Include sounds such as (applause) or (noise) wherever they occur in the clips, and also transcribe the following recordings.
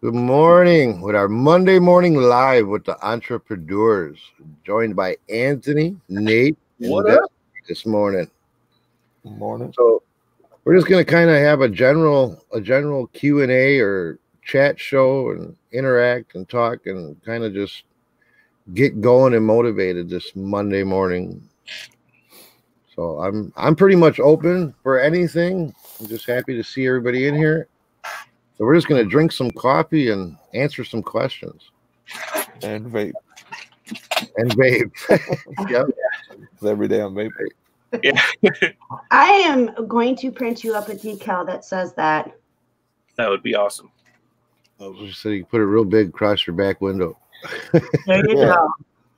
Good morning with our Monday morning live with the Entrepre-Doers, joined by Anthony, Nate, What Dusty up? this morning. Good morning. So we're just gonna kind of have a general a general Q and A or chat show and interact and talk and kind of just get going and motivated this Monday morning. So I'm I'm pretty much open for anything. I'm just happy to see everybody in here. So we're just gonna drink some coffee and answer some questions And vape. and babe. (laughs) yep. 'Cause every day I'm vaping. Yeah, (laughs) I am going to print you up a decal that says that. that would be awesome. So you put it real big across your back window. There you (laughs) Yeah. go.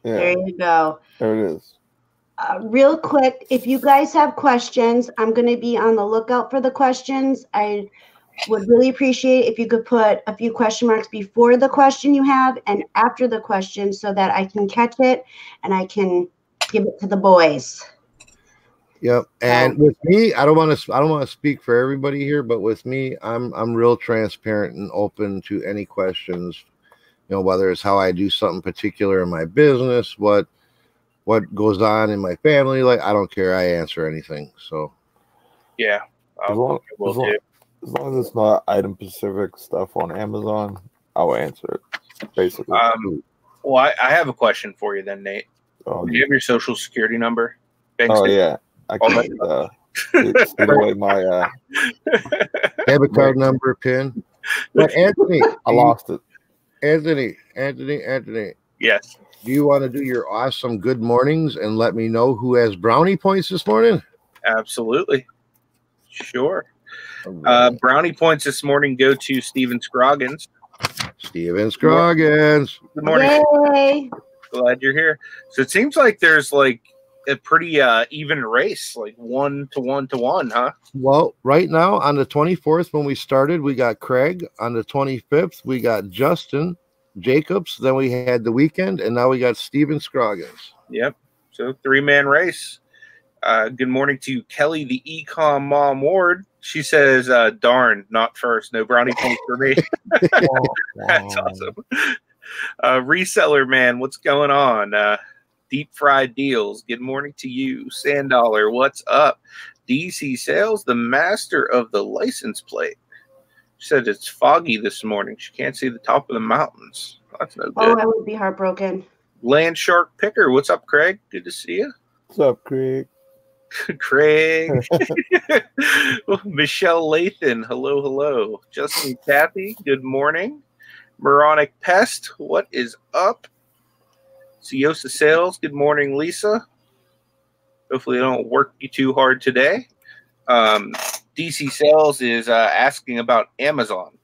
Yeah, There you go. there it is. Uh, real quick, if you guys have questions, I'm going to be on the lookout for the questions. I would really appreciate if you could put a few question marks before the question you have and after the question so that I can catch it and I can give it to the boys. Yep. And with me, I don't want to I don't want to speak for everybody here, but with me, I'm I'm real transparent and open to any questions. You know, whether it's how I do something particular in my business, what what goes on in my family, like I don't care. I answer anything. So Yeah, As long, I will as, long, do. As long as it's not item specific stuff on Amazon, I'll answer it. Basically. Um, well, I, I have a question for you then, Nate. oh, Do you have your social security number? Thanks. oh, yeah. I can't uh, (laughs) get get away my. Uh, (laughs) debit card number, pin. But Anthony, I lost it. Anthony, Anthony, Anthony, Yes. do you want to do your awesome good mornings and let me know who has brownie points this morning? Absolutely. Sure. Uh, brownie points this morning go to Steven Scroggins. Steven Scroggins. Good morning. Yay! Glad you're here. So it seems like there's like a pretty uh, even race, like one to one to one, huh? Well, right now on the 24th, when we started, we got Craig. On the 25th, we got Justin Jacobs. Then we had the weekend, and now we got Steven Scroggins. Yep. So three man race. Uh, good morning to Kelly, the ecom mom ward. She says, uh, "Darn, not first. No brownie points for me." (laughs) That's awesome. Uh, reseller man, what's going on? Uh, deep fried deals. Good morning to you, Sand Dollar. What's up? DC Sales, the master of the license plate. She said it's foggy this morning. She can't see the top of the mountains. That's no good. Oh, good. I would be heartbroken. Land Shark Picker, what's up, Craig? Good to see you. What's up, Craig? (laughs) Craig. (laughs) (laughs) Michelle Lathan, hello, hello. Justin Kathy, good morning. Moronic Pest, what is up? Siosa Sales, good morning, Lisa. Hopefully, I don't work you too hard today. Um, DC Sales is uh, asking about Amazon.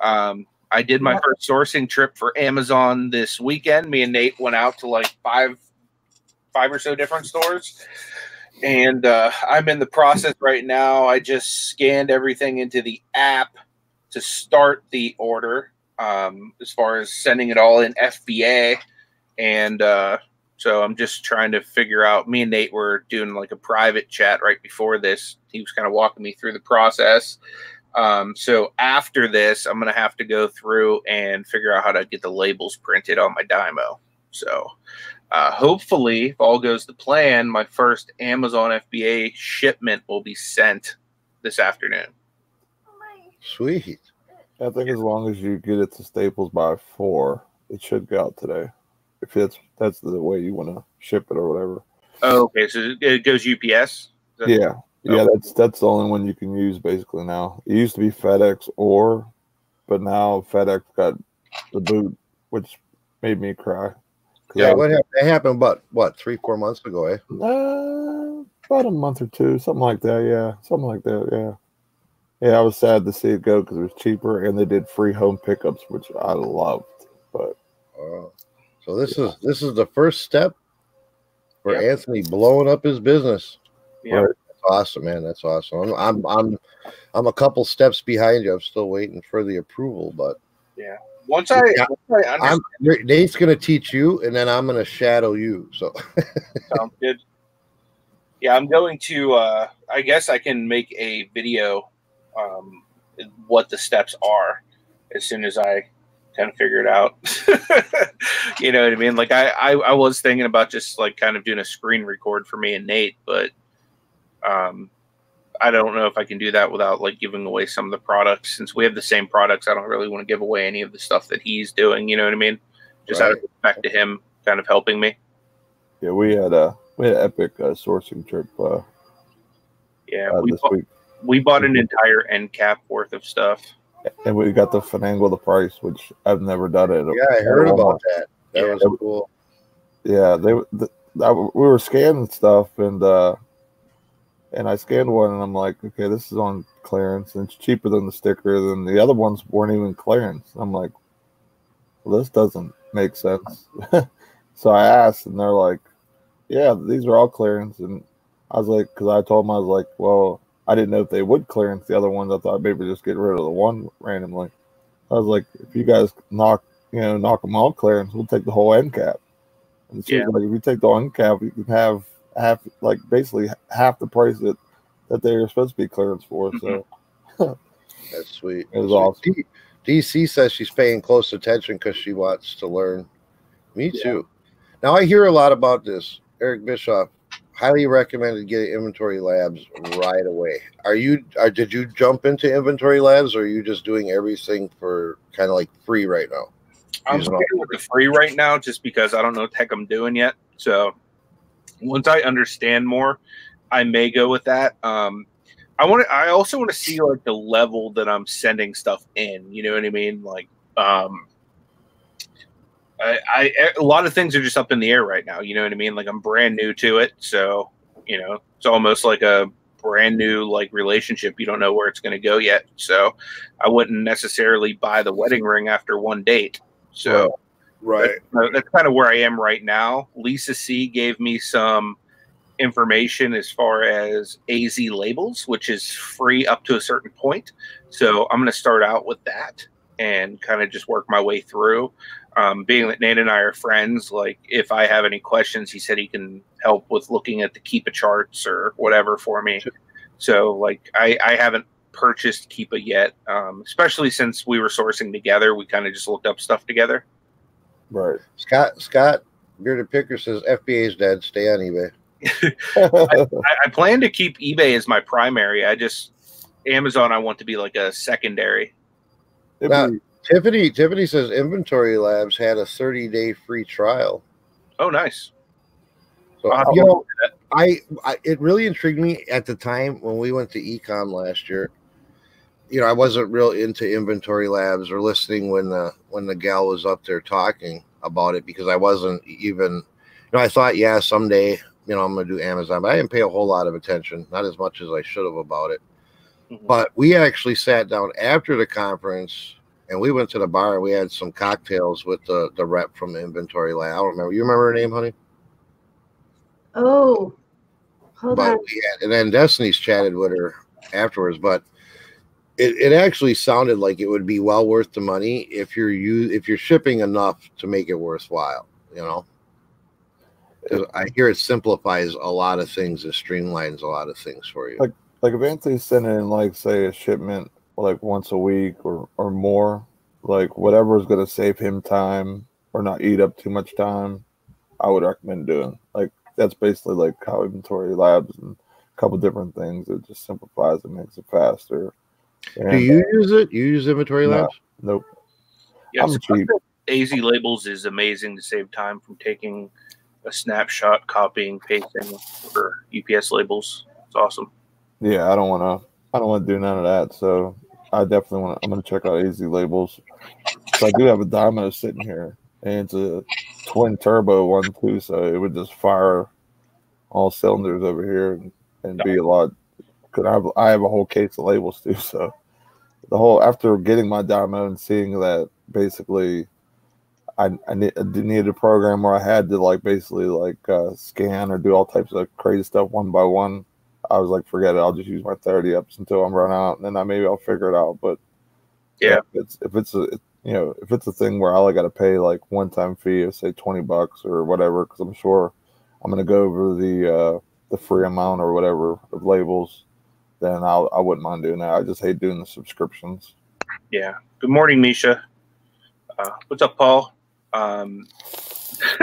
Um, I did my first sourcing trip for Amazon this weekend. Me and Nate went out to like five, five or so different stores and uh, I'm in the process right now. I just scanned everything into the app to start the order, um, as far as sending it all in FBA, and uh, so I'm just trying to figure out. Me and Nate were doing like a private chat right before this. He was kind of walking me through the process. Um, so after this, I'm gonna have to go through and figure out how to get the labels printed on my Dymo. So uh, hopefully, if all goes to plan, my first Amazon FBA shipment will be sent this afternoon. Sweet. I think as long as you get it to Staples by four, it should go out today. If that's that's the way you want to ship it or whatever. Oh, okay, so it goes UPS. That- Yeah, yeah, that's that's the only one you can use basically now. It used to be FedEx or, but now FedEx got the boot, which made me cry. 'Cause Yeah, I what happened? That happened about what three, four months ago, eh? Uh, about a month or two, something like that. Yeah, something like that. Yeah, yeah. I was sad to see it go because it was cheaper and they did free home pickups, which I loved. But Uh, so this is this is the first step for Yeah. Anthony blowing up his business. Yeah. Right. That's awesome, man. That's awesome. I'm I'm I'm I'm a couple steps behind you. I'm still waiting for the approval, but Once I, Yeah, once I Nate's gonna teach you, and then I'm gonna shadow you. So (laughs) sounds good. Yeah, I'm going to. Uh, I guess I can make a video, um, what the steps are, as soon as I kind of figure it out. (laughs) you know what I mean? Like I, I, I was thinking about just like kind of doing a screen record for me and Nate, but um, I don't know if I can do that without like giving away some of the products. Since we have the same products, I don't really want to give away any of the stuff that he's doing. You know what I mean? Just Right. out of respect to him, kind of helping me. Yeah, we had a we had an epic uh, sourcing trip uh, Yeah, uh, we this bought, week, we bought an entire end cap worth of stuff. and we got to finagle the price, which I've never done it. Yeah, I heard about that. That Yeah. was cool. Yeah, they the, I, we were scanning stuff, and uh, and I scanned one, and I'm like, okay, this is on clearance, and it's cheaper than the sticker. Than the other ones weren't even clearance. I'm like, well, this doesn't make sense. (laughs) so I asked, and they're like, yeah, these are all clearance, and I was like, because I told them I was like, well, I didn't know if they would clearance the other ones. I thought maybe just get rid of the one randomly. I was like, if you guys knock, you know, knock them all clearance, we'll take the whole end cap. And she was Yeah. like, if you take the end cap, you can have half, like basically half the price that that they were supposed to be clearance for. So mm-hmm. (laughs) That's sweet. It was Sweet. awesome. D- DC says she's paying close attention because she wants to learn. Me Yeah. too. Now I hear a lot about this. Eric Bischoff highly recommended getting inventory labs right away. Are you? Are, did you jump into inventory labs, or are you just doing everything for kind of like free right now? I'm Using all- sticking with the free right now just because I don't know what the heck I'm doing yet. So once I understand more, I may go with that. Um, I want. I also want to see like the level that I'm sending stuff in. You know what I mean? Like, um, I, I a lot of things are just up in the air right now. You know what I mean? Like I'm brand new to it, so you know it's almost like a brand new like relationship. You don't know where it's going to go yet. So I wouldn't necessarily buy the wedding ring after one date. So right. uh, that's kind of where I am right now. Lisa C gave me some information as far as AZ labels, which is free up to a certain point. So I'm going to start out with that and kind of just work my way through. Um, being that Nate and I are friends, like if I have any questions, he said he can help with looking at the Keepa charts or whatever for me. So like I, I haven't purchased Keepa yet, um, especially since we were sourcing together. We kind of just looked up stuff together. Right. Scott Scott Bearded Picker says FBA is dead. Stay on eBay. (laughs) I, I plan to keep eBay as my primary. I just Amazon. I want to be like a secondary. Now- Tiffany Tiffany says Inventory Labs had a 30 day free trial. Oh, nice. So I'll have to you know, I, I it really intrigued me at the time when we went to ecom last year. You know, I wasn't real into inventory labs or listening when the when the gal was up there talking about it because I wasn't even you know, I thought, yeah, someday, you know, I'm gonna do Amazon, but I didn't pay a whole lot of attention, not as much as I should have about it. Mhm. But we actually sat down after the conference and we went to the bar and we had some cocktails with the, the rep from the inventory lab. I don't remember. You remember her name, honey? Oh, hold but on. we had, and then Destiny's chatted with her afterwards. But it, it actually sounded like it would be well worth the money if you're you if you're shipping enough to make it worthwhile. You know, I hear it simplifies a lot of things and streamlines a lot of things for you. Like- like if Anthony's sending in like say a shipment like once a week or or more, like whatever is gonna save him time or not eat up too much time, I would recommend doing. Like that's basically like how inventory labs and a couple different things. It just simplifies and makes it faster. Do And, you use it? You use inventory No. labs? Nope. Yeah, I'm so cheap. AZ labels is amazing to save time from taking a snapshot, copying, pasting for UPS labels. It's awesome. Yeah, I don't want to. I don't want to do none of that. So I definitely want. to I'm going to check out AZ Labels. So I do have a Dynamo sitting here, and it's a twin turbo one too. So it would just fire all cylinders over here and, and be a lot. Cause I have I have a whole case of labels too. So the whole after getting my Dynamo and seeing that basically. I, I, need, I did need a program where I had to like basically like uh, scan or do all types of crazy stuff one by one. I was like, forget it. I'll just use my 30 ups until I'm run out, and then I maybe I'll figure it out. But Yeah. if it's if it's a you know if it's a thing where I got to pay like one time fee of say 20 bucks or whatever, because I'm sure I'm gonna go over the uh, the free amount or whatever of labels, then I'll I wouldn't mind doing that. I just hate doing the subscriptions. Yeah. Good morning, Misha. Uh, what's up, Paul? Um,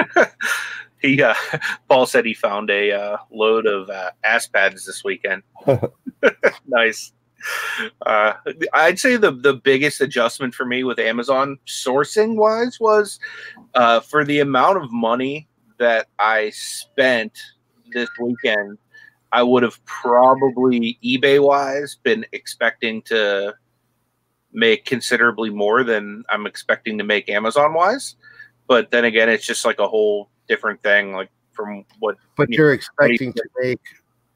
(laughs) he uh, (laughs) Paul said he found a uh, load of uh, ass pads this weekend. (laughs) nice. Uh, I'd say the the biggest adjustment for me with Amazon sourcing wise was uh, for the amount of money that I spent this weekend. I would have probably eBay wise been expecting to make considerably more than I'm expecting to make Amazon wise. But then again, it's just like a whole different thing, like from what. But you're expecting to make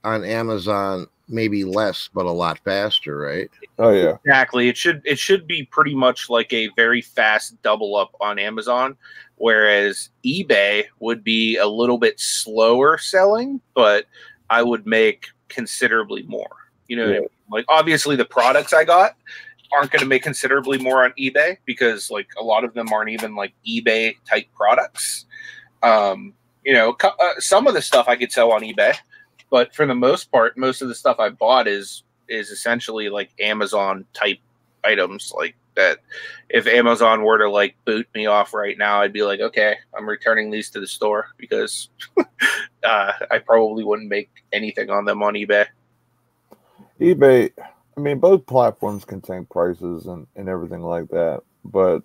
on Amazon maybe less, but a lot faster, right? Oh yeah, exactly. It should it should be pretty much like a very fast double up on Amazon, whereas eBay would be a little bit slower selling, but I would make considerably more. You know, Yeah. I mean? like obviously the products I got aren't going to make considerably more on eBay because like a lot of them aren't even like eBay type products. Um, you know, co- uh, some of the stuff I could sell on eBay, but for the most part, most of the stuff I bought is is essentially like Amazon type items like that. If Amazon were to like boot me off right now, I'd be like, okay, I'm returning these to the store because (laughs) uh, I probably wouldn't make anything on them on eBay. eBay. I mean, both platforms contain prices and, and everything like that, but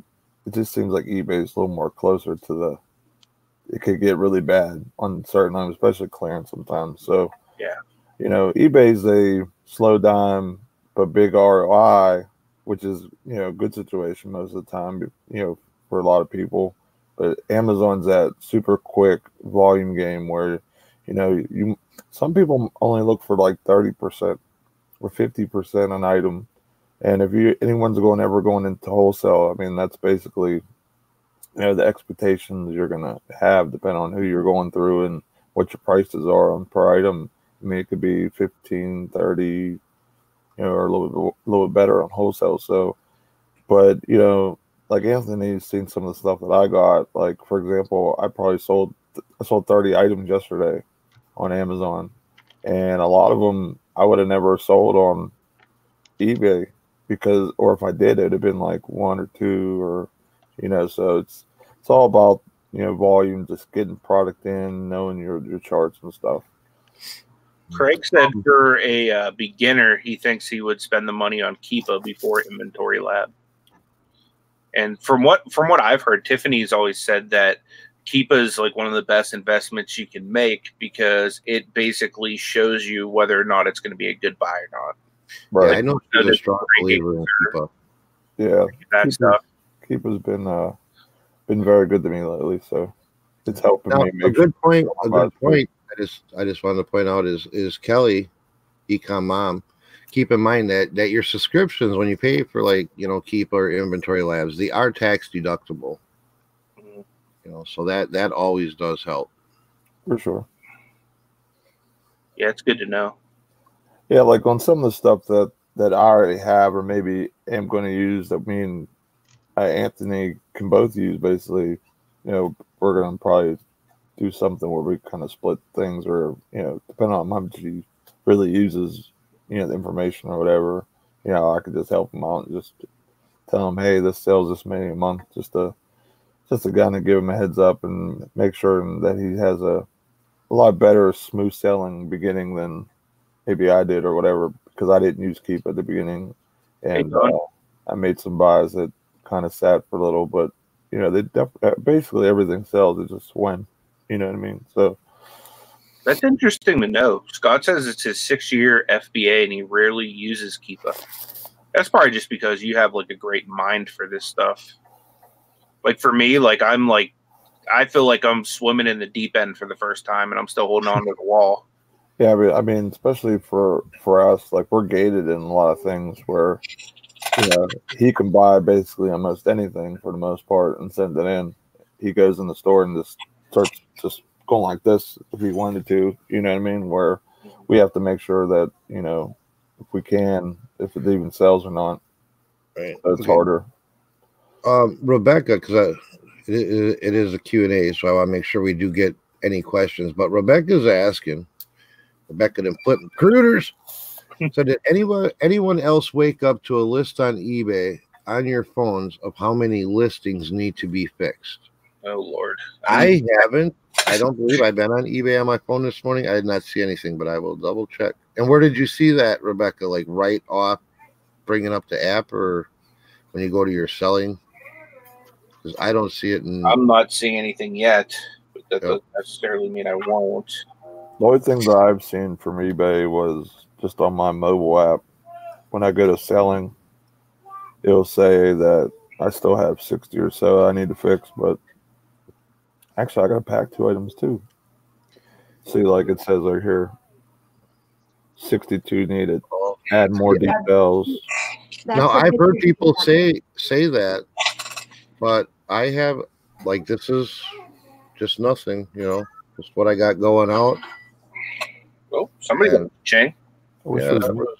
it just seems like eBay is a little more closer to the. It could get really bad on certain items, especially clearance sometimes. So, Yeah. you know, eBay's a slow dime but big ROI, which is you know a good situation most of the time. You know, for a lot of people, but Amazon's that super quick volume game where, you know, you some people only look for like thirty percent or fifty percent an item, and if you anyone's going ever going into wholesale, I mean that's basically, you know, the expectations you're gonna have depending on who you're going through and what your prices are on per item. I mean, it could be 15, 30, you know, or a little bit, a little bit better on wholesale. So, but you know, like Anthony's seen some of the stuff that I got. Like for example, I probably sold I sold 30 items yesterday on Amazon, and a lot of them I would have never sold on eBay because, or if I did, it'd have been like one or two, or you know. So it's it's all about you know volume, just getting product in, knowing your your charts and stuff. Craig said for a uh, beginner, he thinks he would spend the money on Keepa before Inventory Lab. And from what from what I've heard, Tiffany's always said that Keepa is like one of the best investments you can make because it basically shows you whether or not it's going to be a good buy or not. Right? Yeah, I know she's a strong believer in Keepa. Yeah, That Keepa's, stuff. Keepa's been uh been very good to me lately, so it's helping Now, me a make good point. A good point. I just I just wanted to point out is is Kelly, Ecom Mom. Keepa in mind that that your subscriptions when you pay for like you know Keep or Inventory Labs, they are tax deductible. Mhm. You know, so that that always does help. for sure. Yeah, it's good to know. Yeah, like on some of the stuff that that I already have, or maybe am going to use that me and uh, Anthony can both use. Basically, you know, we're going to probably do something where we kind of split things, or you know, depending on how much he really uses, you know, the information or whatever. You know, I could just help him out and just tell him, hey, this sells this many a month, just to just to kind of give him a heads up and make sure that he has a a lot better smooth selling beginning than maybe I did or whatever because I didn't use Keepa at the beginning, and Don. uh, I made some buys that kind of sat for a little, but you know they def- uh, basically everything sells. It's just when, you know what I mean. So That's interesting to know. Scott says it's his six year FBA and he rarely uses Keepa. That's probably just because you have like a great mind for this stuff. Like for me, like I'm like I feel like I'm swimming in the deep end for the first time and I'm still holding on to the wall. (laughs) yeah, I mean, especially for for us, like we're gated in a lot of things where you know he can buy basically almost anything for the most part and send it in. He goes in the store and just starts just going like this if we wanted to. You know what I mean? Where we have to make sure that you know if we can, if it even sells or not. Right. It's Okay. harder. Um, Rebecca, because it, it, it is a Q and A, so I want to make sure we do get any questions. But Rebecca's asking, Rebecca and Flip Recruiters. so did anyone anyone else wake up to a list on eBay on your phones of how many listings need to be fixed? Oh Lord, I haven't. I don't believe I've been on eBay on my phone this morning. I did not see anything, but I will double check. And where did you see that, Rebecca? Like right off, bringing up the app, or when you go to your selling? Because I don't see it. In, I'm not seeing anything yet. But that Yep. doesn't necessarily mean I won't. The only thing that I've seen from eBay was just on my mobile app. When I go to selling, it'll say that I still have 60 or so I need to fix, but actually, I got to pack two items too. See, like it says right here 62 needed. Add more details. That's now a I've heard people say say that, but I have like this is just nothing, you know, just what I got going out. Oh, somebody Yeah. got Chang. I Yeah, that was,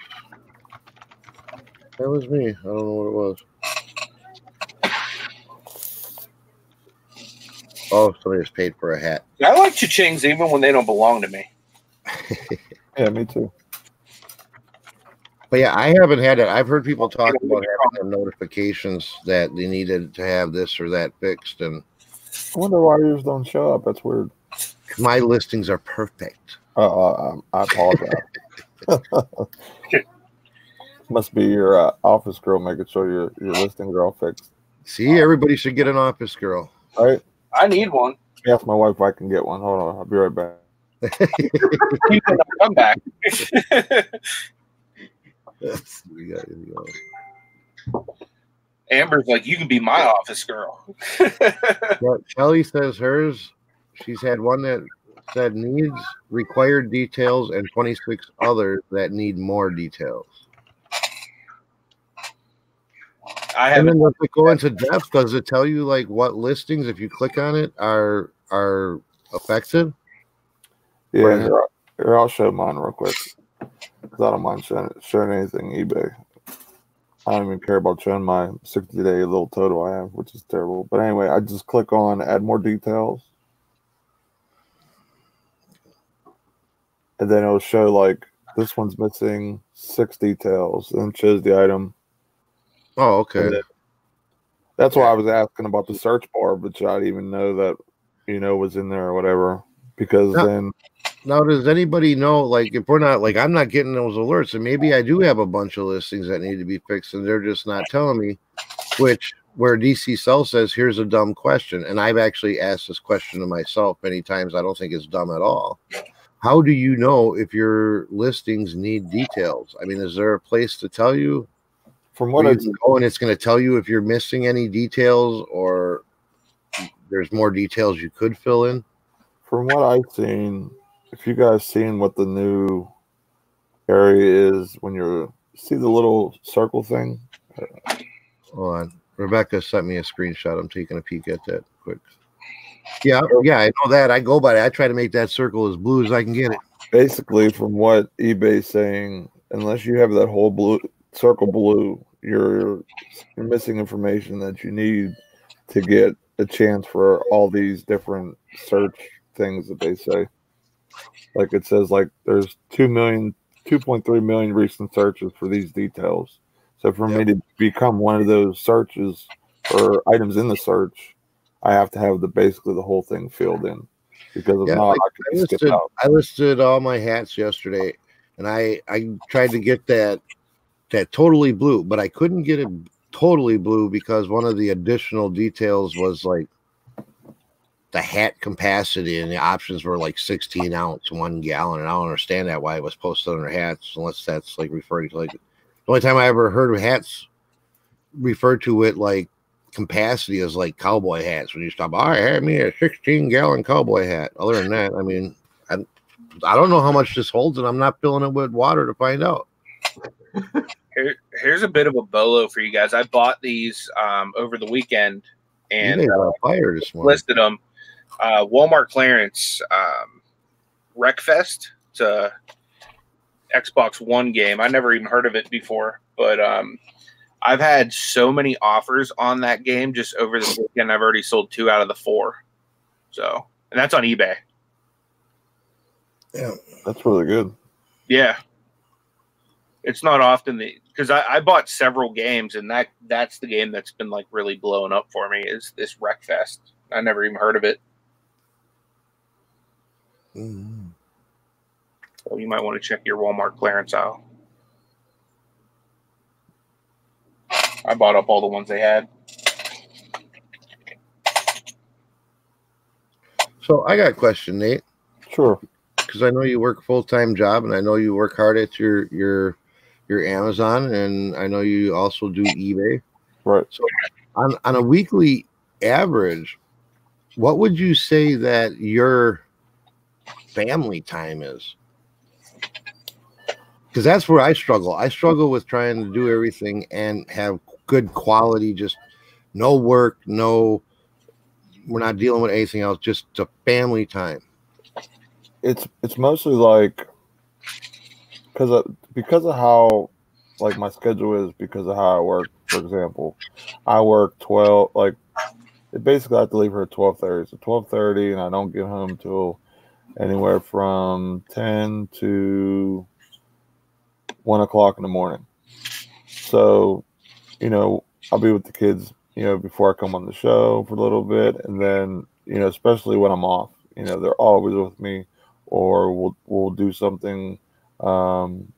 that was me. I don't know what it was. Oh, somebody just paid for a hat. I like cha-chings even when they don't belong to me. (laughs) Yeah, me too. But yeah, I haven't had it. I've heard people talk about having the notifications that they needed to have this or that fixed, and I wonder why yours don't show up. That's weird. my listings are perfect. Uh, uh, I apologize. (laughs) Must be your uh, office girl making sure your, your listings are all fixed. See, everybody should get an office girl. All right. I need one. Ask my wife if I can get one. Hold on. I'll be right back. (laughs) Come back. (laughs) We got- we got- Amber's like, you can be my office girl. (laughs) But Kelly says hers, she's had one that said needs required details and 26 others that need more details. I And haven't. then does it go into depth? Does it tell you like what listings, if you click on it, are are affected? Yeah, Right. here, here, I'll show mine real quick. 'Cause I don't mind showing, showing anything eBay. I don't even care about showing my 60 day little total I have, which is terrible. But anyway, I just click on add more details. And then it'll show like this one's missing six details and it shows the item. Oh, okay. Then- That's why I was asking about the search bar, but I didn't even know that, you know, was in there or whatever. Because No. then Now, does anybody know, like, if we're not, like, I'm not getting those alerts, and maybe I do have a bunch of listings that need to be fixed, and they're just not telling me, which, where DC Sales says, here's a dumb question. And I've actually asked this question to myself many times. I don't think it's dumb at all. How do you know if your listings need details? I mean, is there a place to tell you? From what I go and it's going to tell you if you're missing any details or there's more details you could fill in? From what I've seen, if you guys seen what the new area is when you're see the little circle thing, Hold on. Rebecca sent me a screenshot. I'm taking a peek at that quick. Yeah, yeah, I know that. I go by that. I try to make that circle as blue as I can get it. basically from what eBay's saying, unless you have that whole blue circle blue, you're missing information that you need to get a chance for all these different search things that they say. Like it says like there's 2 million 2.3 million recent searches for these details. So for me to become one of those searches or items in the search, I have to have the basically the whole thing filled in. Because if Yeah, not, like, I I listed, out. I listed all my hats yesterday, and I I tried to get that that totally blue, but I couldn't get it totally blue because one of the additional details was like the hat capacity, and the options were like 16 ounce, one gallon, and I don't understand that why it was posted under hats unless that's like referring to like the only time I ever heard of hats referred to it like capacity as like cowboy hats when you stop. I oh, had me a 16 gallon cowboy hat. Other than that, I mean, I, I don't know how much this holds, and I'm not filling it with water to find out. Here, here's a bit of a bolo for you guys. I bought these um, over the weekend and And on fire this morning. listed them. Uh, Walmart clearance um, Wreckfest. It's a Xbox One game. I never even heard of it before, but um, I've had so many offers on that game just over the weekend. I've already sold two out of the four. So, and that's on eBay. Yeah, that's really good. Yeah. It's not often the because I, I bought several games and that that's the game that's been like really blowing up for me is this Wreckfest. I never even heard of it. Mm-hmm. So you might want to check your Walmart clearance aisle. I bought up all the ones they had. So I got a question, Nate, Sure. because I know you work full time job, and I know you work hard at your your your Amazon, and I know you also do eBay. Right. So On on a weekly average, what would you say that your family time is? Because that's where I struggle. I struggle with trying to do everything and have good quality, just no work, no. We're not dealing with anything else, just a family time. It's it's mostly like because of, because of how like my schedule is because of how I work. For example, I work twelve like basically I have to leave here at twelve thirty. So twelve thirty, and I don't get home till anywhere from ten to one o'clock in the morning. So, you know, I'll be with the kids, you know, before I come on the show for a little bit, and then, you know, especially when I'm off, you know, they're always with me, or we'll we'll do something. Um,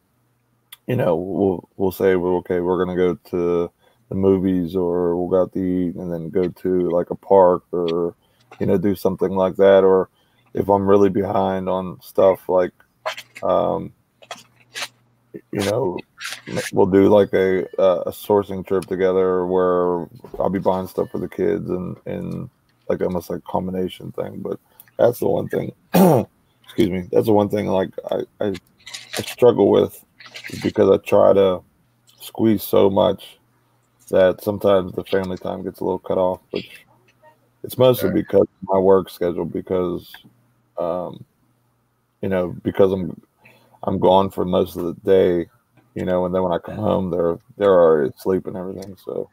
you know, we'll we'll say, well, okay, we're gonna go to the movies, or we'll go out to eat, and then go to like a park, or you know, do something like that, or if I'm really behind on stuff like, um, you know, we'll do like a a sourcing trip together where I'll be buying stuff for the kids and and like almost like combination thing. But that's the one thing. (clears throat) excuse me. That's the one thing like I, I I struggle with because I try to squeeze so much that sometimes the family time gets a little cut off. Which it's mostly Sure. because of my work schedule because um you know because I'm I'm gone for most of the day, you know, and then when I come home, they're they're already asleep and everything. So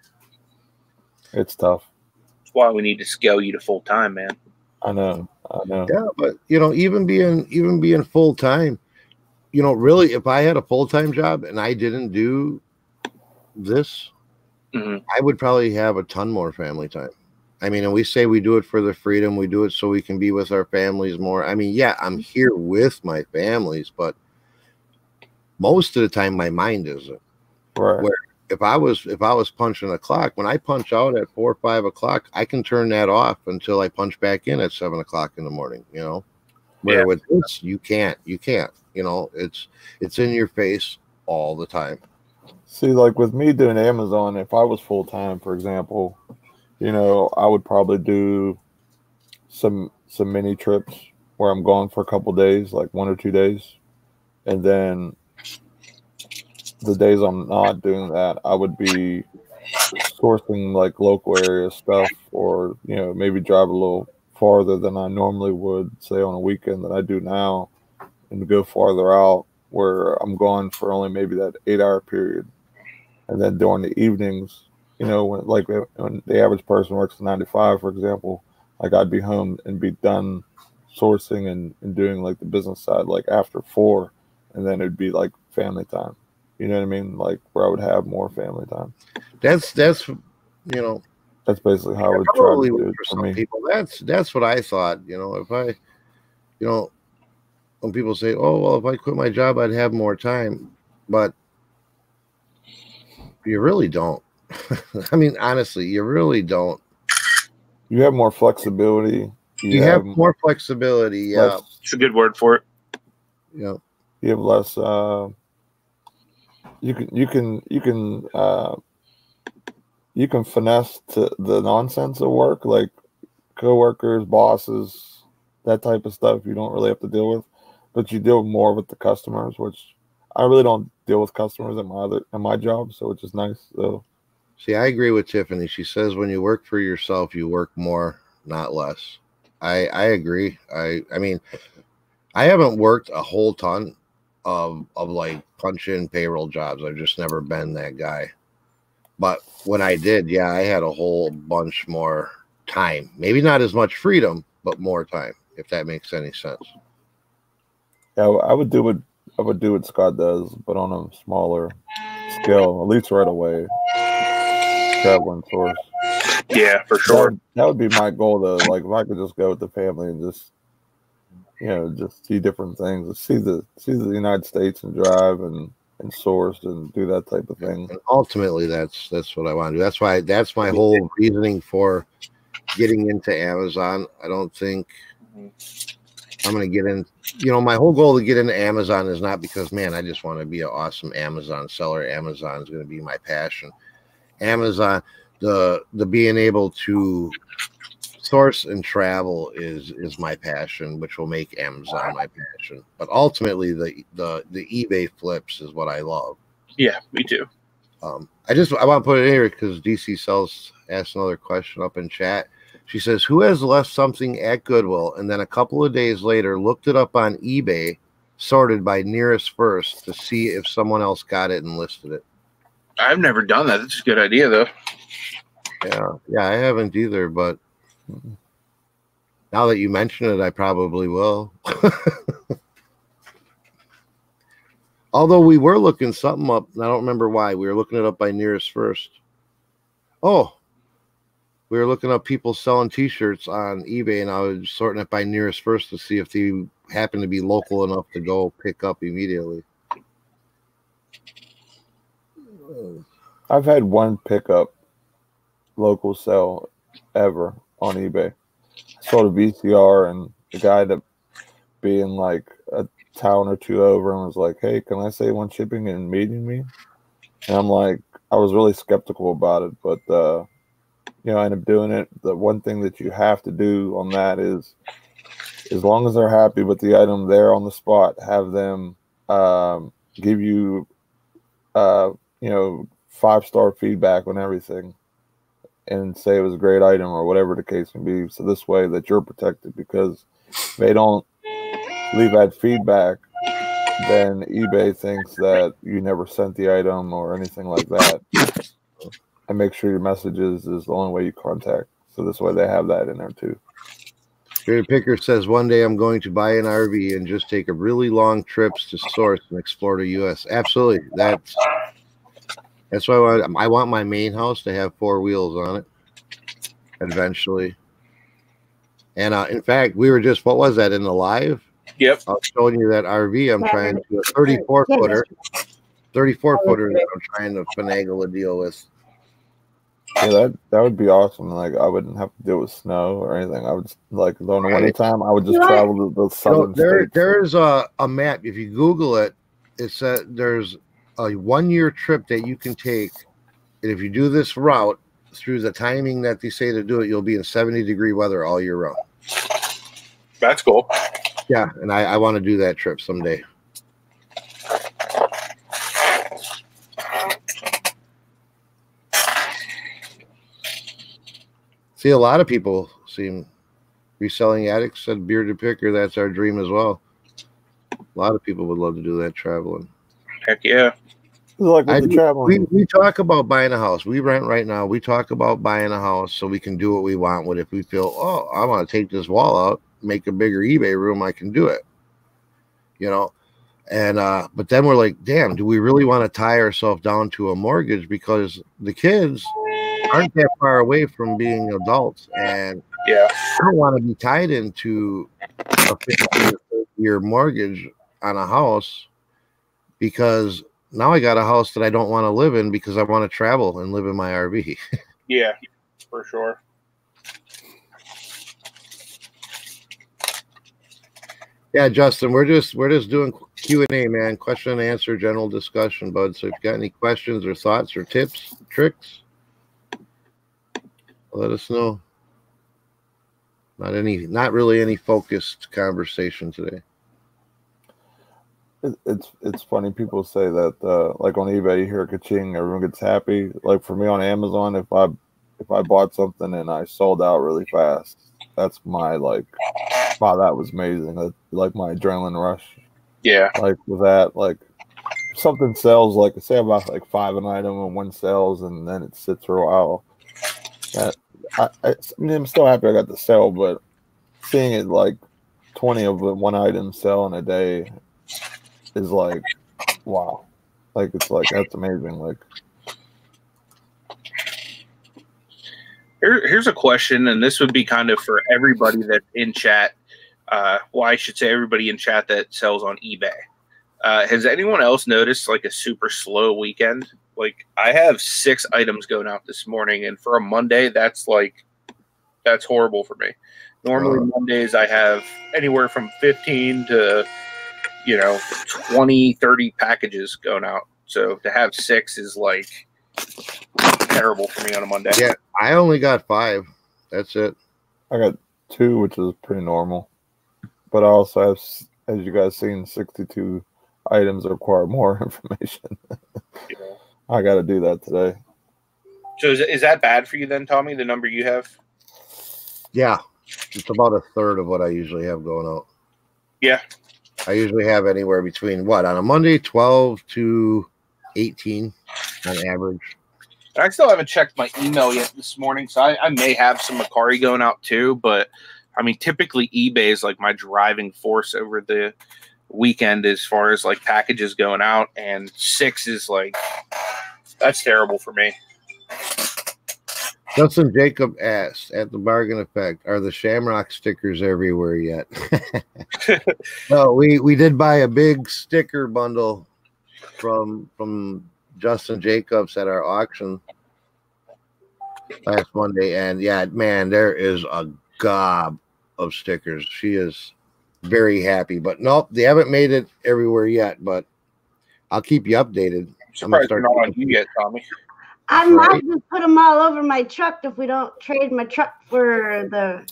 it's tough. That's why we need to scale you to full time, man. I know. I know. Yeah, but you know, even being even being full time, you know, really, if I had a full time job and I didn't do this, Mhm. I would probably have a ton more family time. I mean, and we say we do it for the freedom, we do it so we can be with our families more. I mean, yeah, I'm here with my families, but most of the time my mind isn't. Right. Where- If I was if I was punching a clock, when I punch out at four or five o'clock, I can turn that off until I punch back in at seven o'clock in the morning, you know. Where Yeah. with this, you can't, you can't, you know, it's it's in your face all the time. See, like with me doing Amazon, if I was full time, for example, you know, I would probably do some some mini trips where I'm gone for a couple days, like one or two days, and then the days I'm not doing that, I would be sourcing like local area stuff, or you know, maybe drive a little farther than I normally would, say on a weekend that I do now, and go farther out where I'm gone for only maybe that eight hour period. And then during the evenings, you know, when like when the average person works nine to for example, like I'd be home and be done sourcing and, and doing like the business side like after four, and then it'd be like family time. You know what I mean? Like where I would have more family time. That's that's you know, That's basically how I would try to do it for for some me. people. That's that's what I thought. You know, if I, you know, when people say, "Oh, well, if I quit my job, I'd have more time," but you really don't. (laughs) I mean, honestly, you really don't. You have more flexibility. You, have, more flexibility. Yeah, It's a good word for it. you know, you have less uh you can you can you can uh you can finesse to the nonsense of work like coworkers bosses that type of stuff you don't really have to deal with but you deal more with the customers which i really don't deal with customers at my other at my job so which is nice so See, I agree with Tiffany. She says when you work for yourself, you work more, not less. I I agree. I I mean, I haven't worked a whole ton of of like punch in payroll jobs. I've just never been that guy. But when I did, yeah, I had a whole bunch more time. Maybe not as much freedom, but more time, if that makes any sense. Yeah i would do it I would do what Scott does, but on a smaller scale, at least right away. Traveling source. Yeah, for sure. would, that would be my goal though. Like if I could just go with the family and just you know, just see different things, see the see the United States and drive and and source and do that type of thing. And ultimately, that's that's what I want to do. That's why that's my whole reasoning for getting into Amazon. I don't think I'm going to get in. You know, my whole goal to get into Amazon is not because, man, I just want to be an awesome Amazon seller. Amazon is going to be my passion. Amazon, the the being able to source and travel is is my passion, which will make Amazon my passion. But ultimately, the the the eBay flips is what I love. Yeah, me too. Um, I just I want to put it in here because DC Sales asked another question up in chat. She says, "Who has left something at Goodwill and then a couple of days later looked it up on eBay, sorted by nearest first to see if someone else got it and listed it?" I've never done that. That's a good idea, though. Yeah, yeah, I haven't either, but now that you mention it, I probably will. (laughs) Although we were looking something up, and I don't remember why. We were looking it up by nearest first. Oh, we were looking up people selling T-shirts on eBay, and I was sorting it by nearest first to see if they happened to be local enough to go pick up immediately. I've had one pickup local sell ever on eBay. I sold a VCR and the guy that being like a town or two over and was like, Hey, can I say one shipping and meeting me? And I'm like, I was really skeptical about it, but uh you know, end up doing it. The one thing that you have to do on that is as long as they're happy with the item there on the spot, have them um, give you uh, you know, five star feedback on everything and say it was a great item or whatever the case may be. So this way that you're protected because they don't leave that feedback, then eBay thinks that you never sent the item or anything like that. And make sure your messages is the only way you contact. So this way they have that in there too. Jerry Picker says one day I'm going to buy an RV and just take a really long trips to source and explore the U.S. Absolutely, that's that's why I want, I want my main house to have four wheels on it eventually. And uh, in fact, we were just what was that in the live? Yep. I was showing you that RV. I'm trying to a 34 footer, 34 footer that I'm trying to finagle a deal with. Yeah, that that would be awesome. Like I wouldn't have to deal with snow or anything. I would just like during the winter time I would just You know travel to the No, southern there, states. there's a, a map. If you Google it, it says there's a one year trip that you can take. And if you do this route through the timing that they say to do it, you'll be in 70 degree weather all year round. That's cool. Yeah. And I, I want to do that trip someday. See, a lot of people seem reselling addicts said bearded picker. That's our dream as well. A lot of people would love to do that traveling. Heck yeah. Like with I traveling. We, we talk about buying a house. We rent right now. We talk about buying a house so we can do what we want with. it. If we feel, oh, I want to take this wall out, make a bigger eBay room, I can do it. You know, and uh, but then we're like, damn, do we really want to tie ourselves down to a mortgage because the kids aren't that far away from being adults, and Yeah. I don't want to be tied into a 15 year mortgage on a house because now I got a house that I don't want to live in because I want to travel and live in my RV. (laughs) Yeah. For sure. yeah, Justin, we're just we're just doing Q and A, man. Question and answer, general discussion, bud. So if you got any questions or thoughts or tips, tricks, let us know. Not any, not really any focused conversation today. It, it's it's funny. People say that uh, like on eBay, you hear ka-ching, everyone gets happy. Like for me on Amazon, if I if I bought something and I sold out really fast, that's my like, wow, that was amazing. That, like my adrenaline rush. Yeah. Like with that, like if something sells, like say about like five an item and one sells, and then it sits for a while. That I, I, I'm still happy I got the sell, but seeing it like twenty of the one item sell in a day is like, wow. Like it's like that's amazing. Like Here, here's a question, and this would be kind of for everybody that's in chat. Uh, well, I should say everybody in chat that sells on eBay. Uh, has anyone else noticed like a super slow weekend? Like I have six items going out this morning, and for a Monday, that's like that's horrible for me. Normally Uh. Mondays I have anywhere from 15 to you know 20, 30 packages going out. So to have six is like terrible for me on a Monday. Yeah. I only got five. That's it. I got two, which is pretty normal. But I also have, as you guys seen, 62 items that require more (laughs) information. you know. I got to do that today. So is, is that bad for you then, Tommy? The number you have? Yeah. It's about a third of what I usually have going out. Yeah. I usually have anywhere between what on a Monday, 12 to 18 on average. I still haven't checked my email yet this morning, so I, I may have some Mercari going out too. But I mean, typically eBay is like my driving force over the weekend as far as like packages going out, and six is like that's terrible for me. Justin Jacob asked at the bargain effect, are the shamrock stickers everywhere yet? (laughs) no, we we did buy a big sticker bundle from from Justin Jacobs at our auction last Monday, and yeah, man, there is a gob of stickers. She is very happy, but nope, they haven't made it everywhere yet. But I'll keep you updated. I'm surprised they're not on you yet, Tommy. I might Right. just put them all over my truck if we don't trade my truck for the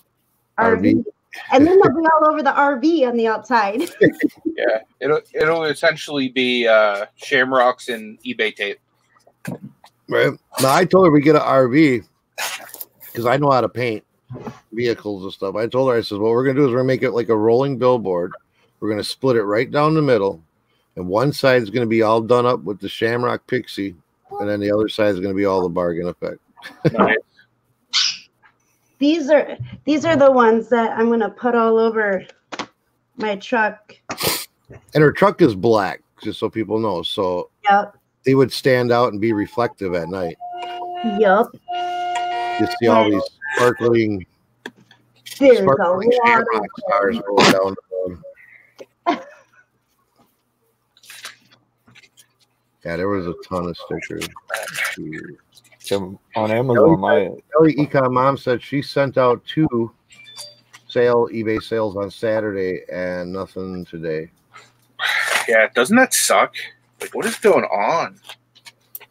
RV. RV. And then they'll be all over the RV on the outside. (laughs) Yeah, it'll it'll essentially be uh, Shamrocks and eBay tape. Right. Now I told her we get an RV because I know how to paint vehicles and stuff. I told her I said, what we're gonna do is we're gonna make it like a rolling billboard. We're gonna split it right down the middle, and one side is gonna be all done up with the Shamrock Pixie, and then the other side is gonna be all the bargain effect. Nice. (laughs) These are these are the ones that I'm gonna put all over my truck. And her truck is black, just so people know. So Yep. they would stand out and be reflective at night. Yep. You see all these sparkling, There's a sparkling lot Shamrock of stars rolling down the road. Yeah, there was a ton of stickers. So on Amazon, my Kelly Econ Mom said she sent out two sale eBay sales on Saturday and nothing today. Yeah, doesn't that suck? Like, what is going on?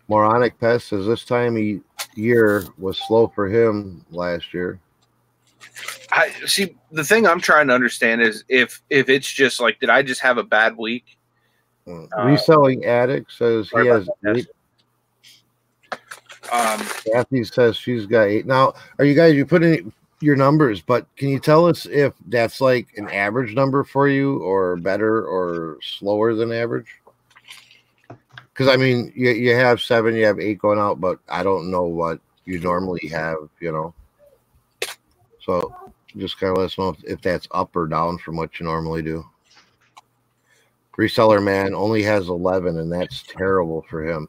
Moronic Pest says this time of year was slow for him last year. I see. The thing I'm trying to understand is if if it's just like, did I just have a bad week? Mm. Uh, Reselling Addict says he has eight. Um, Kathy says she's got eight. Now, are you guys you put in your numbers, but can you tell us if that's like an average number for you or better or slower than average? Because I mean, you, you have seven, you have eight going out, but I don't know what you normally have, you know. So just kind of let us know if, if that's up or down from what you normally do. Reseller man only has 11, and that's terrible for him.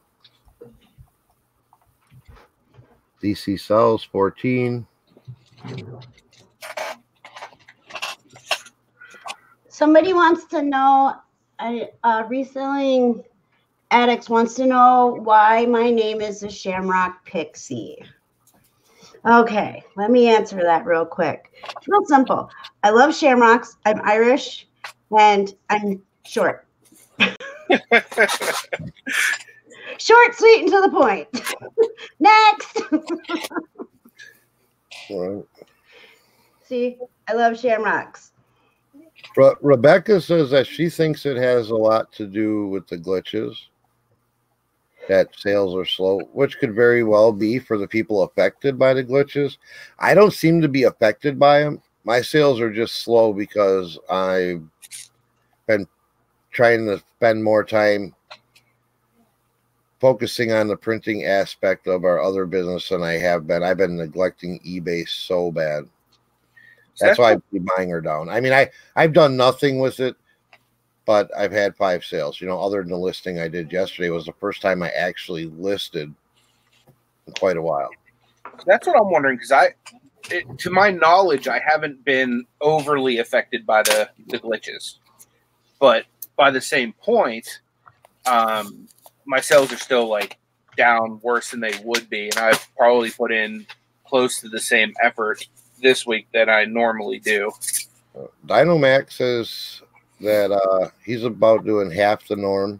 DC Sales 14. Somebody wants to know, I- uh, reselling addicts wants to know why my name is the Shamrock Pixie. Okay, let me answer that real quick. It's real simple. I love shamrocks. I'm Irish and I'm short. (laughs) Short, sweet, and to the point. (laughs) Next. Right. See, I love shamrocks. Re- Rebecca says that she thinks it has a lot to do with the glitches. That sales are slow, which could very well be for the people affected by the glitches. I don't seem to be affected by them. My sales are just slow because I've been trying to spend more time focusing on the printing aspect of our other business than I have been. I've been neglecting eBay so bad. That's why I'm buying her down. I mean, I I've done nothing with it but I've had five sales. You know, other than the listing I did yesterday was the first time I actually listed in quite a while. That's what I'm wondering because I, it, to my knowledge, I haven't been overly affected by the the glitches, but by the same point, um, my sales are still like down worse than they would be, and I've probably put in close to the same effort this week that I normally do. Dynamax says that uh, he's about doing half the norm.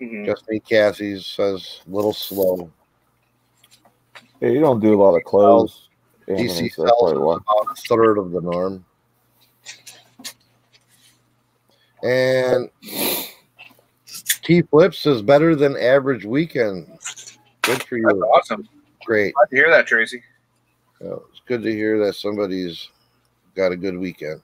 Mhm. Just me, Cassie says a little slow. Yeah, you don't do a lot of clothes. DC Anthony, so sells that's about a third of the norm. And T Flips is better than average weekend. Good for you. That's awesome. Great. Glad to hear that, Tracy. Yeah, it's good to hear that somebody's got a good weekend.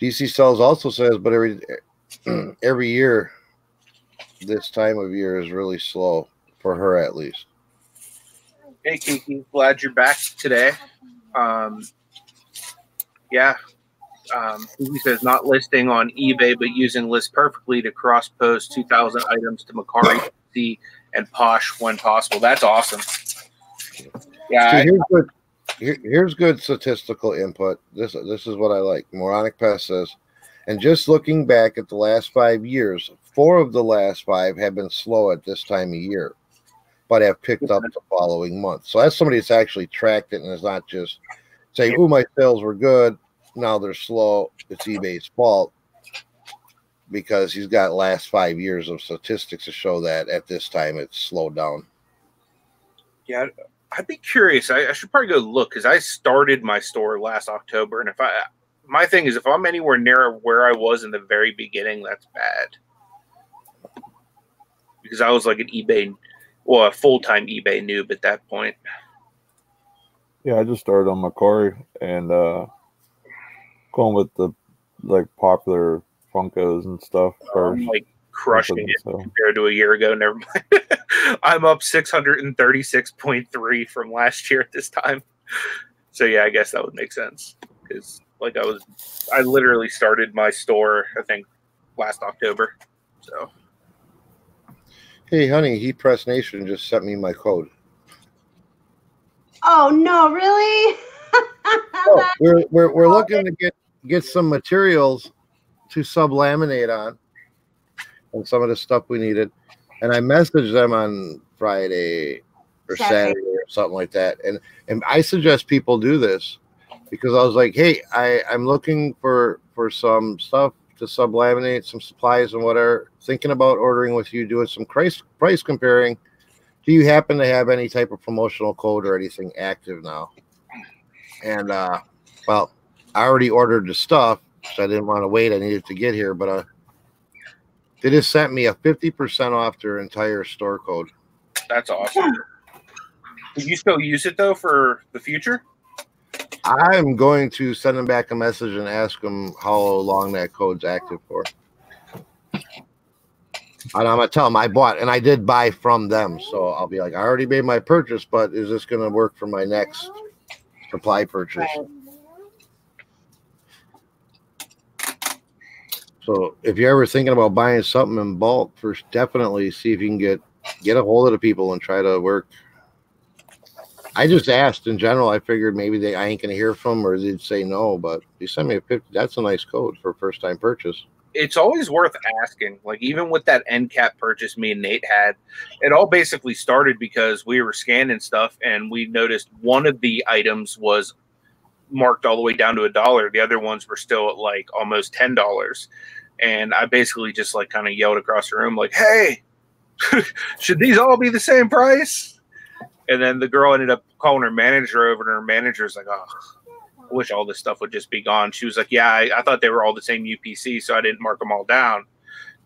DC Sales also says, but every (clears throat) every year, this time of year is really slow for her at least. Hey, Kiki, glad you're back today. Um, yeah, um, Kiki says not listing on eBay, but using list perfectly to cross post 2,000 items to Mercari PC and Posh when possible. That's awesome. Yeah, See, I, here's good. Here, here's good statistical input. This this is what I like. Moronic Pest says, and just looking back at the last five years, four of the last five have been slow at this time of year, but have picked up the following month. So that's somebody that's actually tracked it and is not just saying, "Oh, my sales were good, now they're slow." It's eBay's fault because he's got last five years of statistics to show that at this time it's slowed down. yeah, I'd be curious. I, I should probably go look because I started my store last October, and if I, my thing is, if I'm anywhere near where I was in the very beginning, that's bad. Because I was like an eBay, well, a full time eBay noob at that point. Yeah, I just started on Mercari and uh going with the like popular Funkos and stuff first. I'm like crushing it So, compared to a year ago. Never mind. (laughs) I'm up 636.3 from last year at this time. So yeah, I guess that would make sense because like I was, I literally started my store I think last October. So Hey, honey, Heat Press Nation just sent me my code. Oh no, really? (laughs) Oh, we're, we're, we're oh, looking to get get some materials to sublaminate on and some of the stuff we needed. And I messaged them on Friday or Saturday. Saturday or something like that. And and I suggest people do this because I was like, hey, I, I'm looking for for some stuff to sublaminate, some supplies and whatever. Thinking about ordering with you, doing some price price comparing. Do you happen to have any type of promotional code or anything active now? And uh, well, I already ordered the stuff, so I didn't want to wait. I needed to get here, but uh, they just sent me a fifty percent off their entire store code. that's awesome. Do you still use it though for the future? I'm going to send them back a message and ask them how long that code's active for. And I'm gonna tell them I bought and I did buy from them, so I'll be like, I already made my purchase, but is this gonna work for my next supply purchase? Right. So if you're ever thinking about buying something in bulk, first definitely see if you can get get a hold of the people and try to work. I just asked in general. I figured maybe they I ain't gonna hear from 'em or they'd say no, but you send me a fifty. That's a nice code for first time purchase. it's always worth asking. Like even with that end cap purchase me and Nate had, it all basically started because we were scanning stuff and we noticed one of the items was marked all the way down to a dollar. The other ones were still at like almost ten dollars. And I basically just like kind of yelled across the room, like, "Hey, (laughs) should these all be the same price?" And then the girl ended up calling her manager over, and her manager's like, "Oh, I wish all this stuff would just be gone. She was like, Yeah, I, I thought they were all the same UPC, so I didn't mark them all down.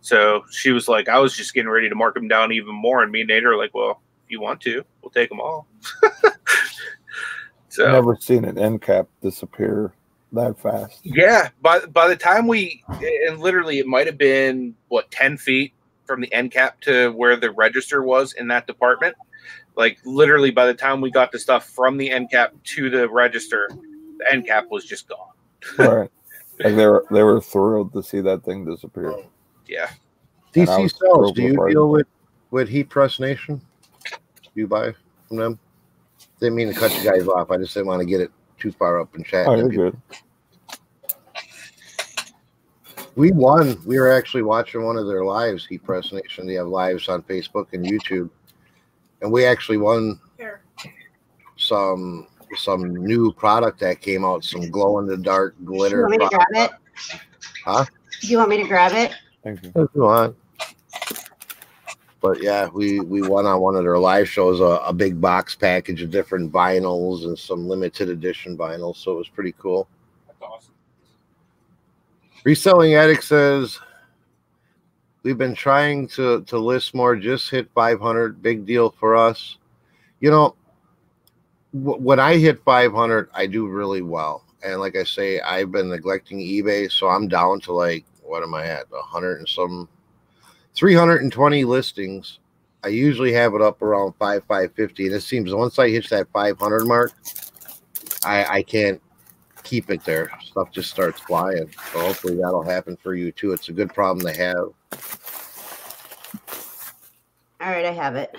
So she was like, I was just getting ready to mark them down even more. And me and Nate are like, Well, if you want to, we'll take them all. (laughs) so I've never seen an end cap disappear that fast. yeah, by by the time we and literally it might have been what ten feet from the end cap to where the register was in that department. Like literally, by the time we got the stuff from the end cap to the register, the end cap was just gone. right. (laughs) Like they were they were thrilled to see that thing disappear. Yeah. And I DC was Sales, thrilled do you deal with with Heat Press Nation? Do you buy from them? Didn't mean to cut you guys off. I just didn't want to get it too far up in chat. Oh, you're good. We won. We were actually watching one of their lives, Heat Press Nation. They have lives on Facebook and YouTube, and we actually won Here. some some new product that came out, some glow in the dark Do you glitter. want me to grab it? Huh? Do you want me to grab it? Thank you. If you want. But yeah, we we won on one of their live shows a, a big box package of different vinyls and some limited edition vinyls, so it was pretty cool. That's awesome. Reselling Addict says we've been trying to to list more. Just hit 500. Big deal for us. You know, when I hit 500, I do really well. And like I say, I've been neglecting eBay, so I'm down to like what am I at? 100 and some 320 listings. I usually have it up around 5 550, and it seems once I hit that 500 mark, I I can't keep it there. Stuff just starts flying. So hopefully that'll happen for you too. It's a good problem to have. All right, I have it.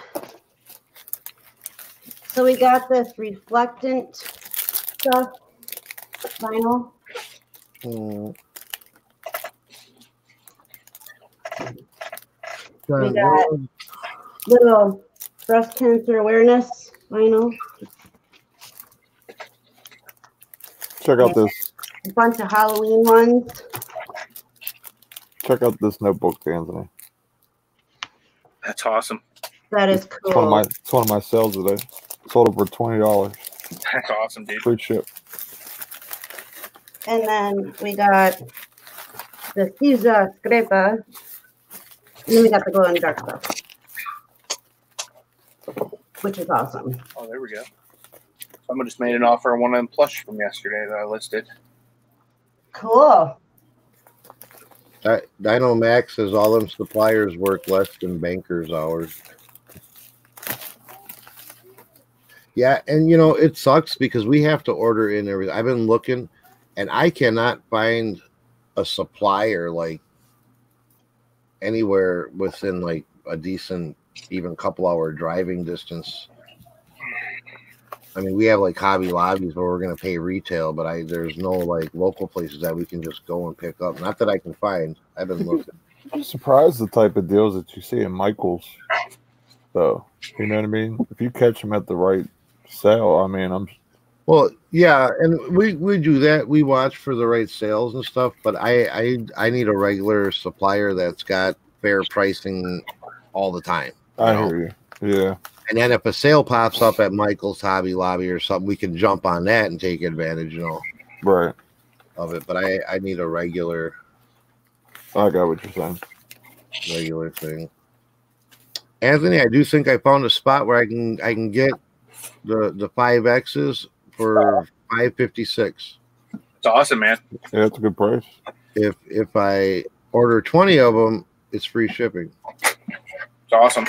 So we got this reflectant stuff, vinyl. Mm. We got little breast cancer awareness vinyl, Check out this. a bunch of Halloween ones. Check out this notebook, Anthony. That's awesome. That is It's one of my cool. it's one of my sales today. Sold it for twenty dollars. That's awesome, dude. Free ship. And then we got the Caesar scraper. And then we got the glow in the dark stuff, which is awesome. Oh, there we go. Someone just made an offer on one of them plush from yesterday that I listed. Cool. Di- Dino Max says all them suppliers work less than bankers' hours. Yeah, and you know it sucks because we have to order in everything. I've been looking, and I cannot find a supplier like anywhere within like a decent, even couple hour driving distance. I mean, we have like Hobby Lobbies where we're gonna pay retail, but I there's no like local places that we can just go and pick up. Not that I can find. I've been looking. (laughs) I'm surprised the type of deals that you see in Michaels, though. You know what I mean? If you catch them at the right sale, I mean, I'm Well, yeah, and we we do that. We watch for the right sales and stuff. But I I I need a regular supplier that's got fair pricing all the time. I know? hear you. Yeah, And then if a sale pops up at Michael's Hobby Lobby or something, we can jump on that and take advantage, you know, right. of it. But I I need a regular I got what you're saying. regular thing. Anthony, I do think I found a spot where I can I can get the the five X's for five fifty six. It's awesome, man. Yeah, it's a good price. If if I order twenty of them, it's free shipping. It's awesome.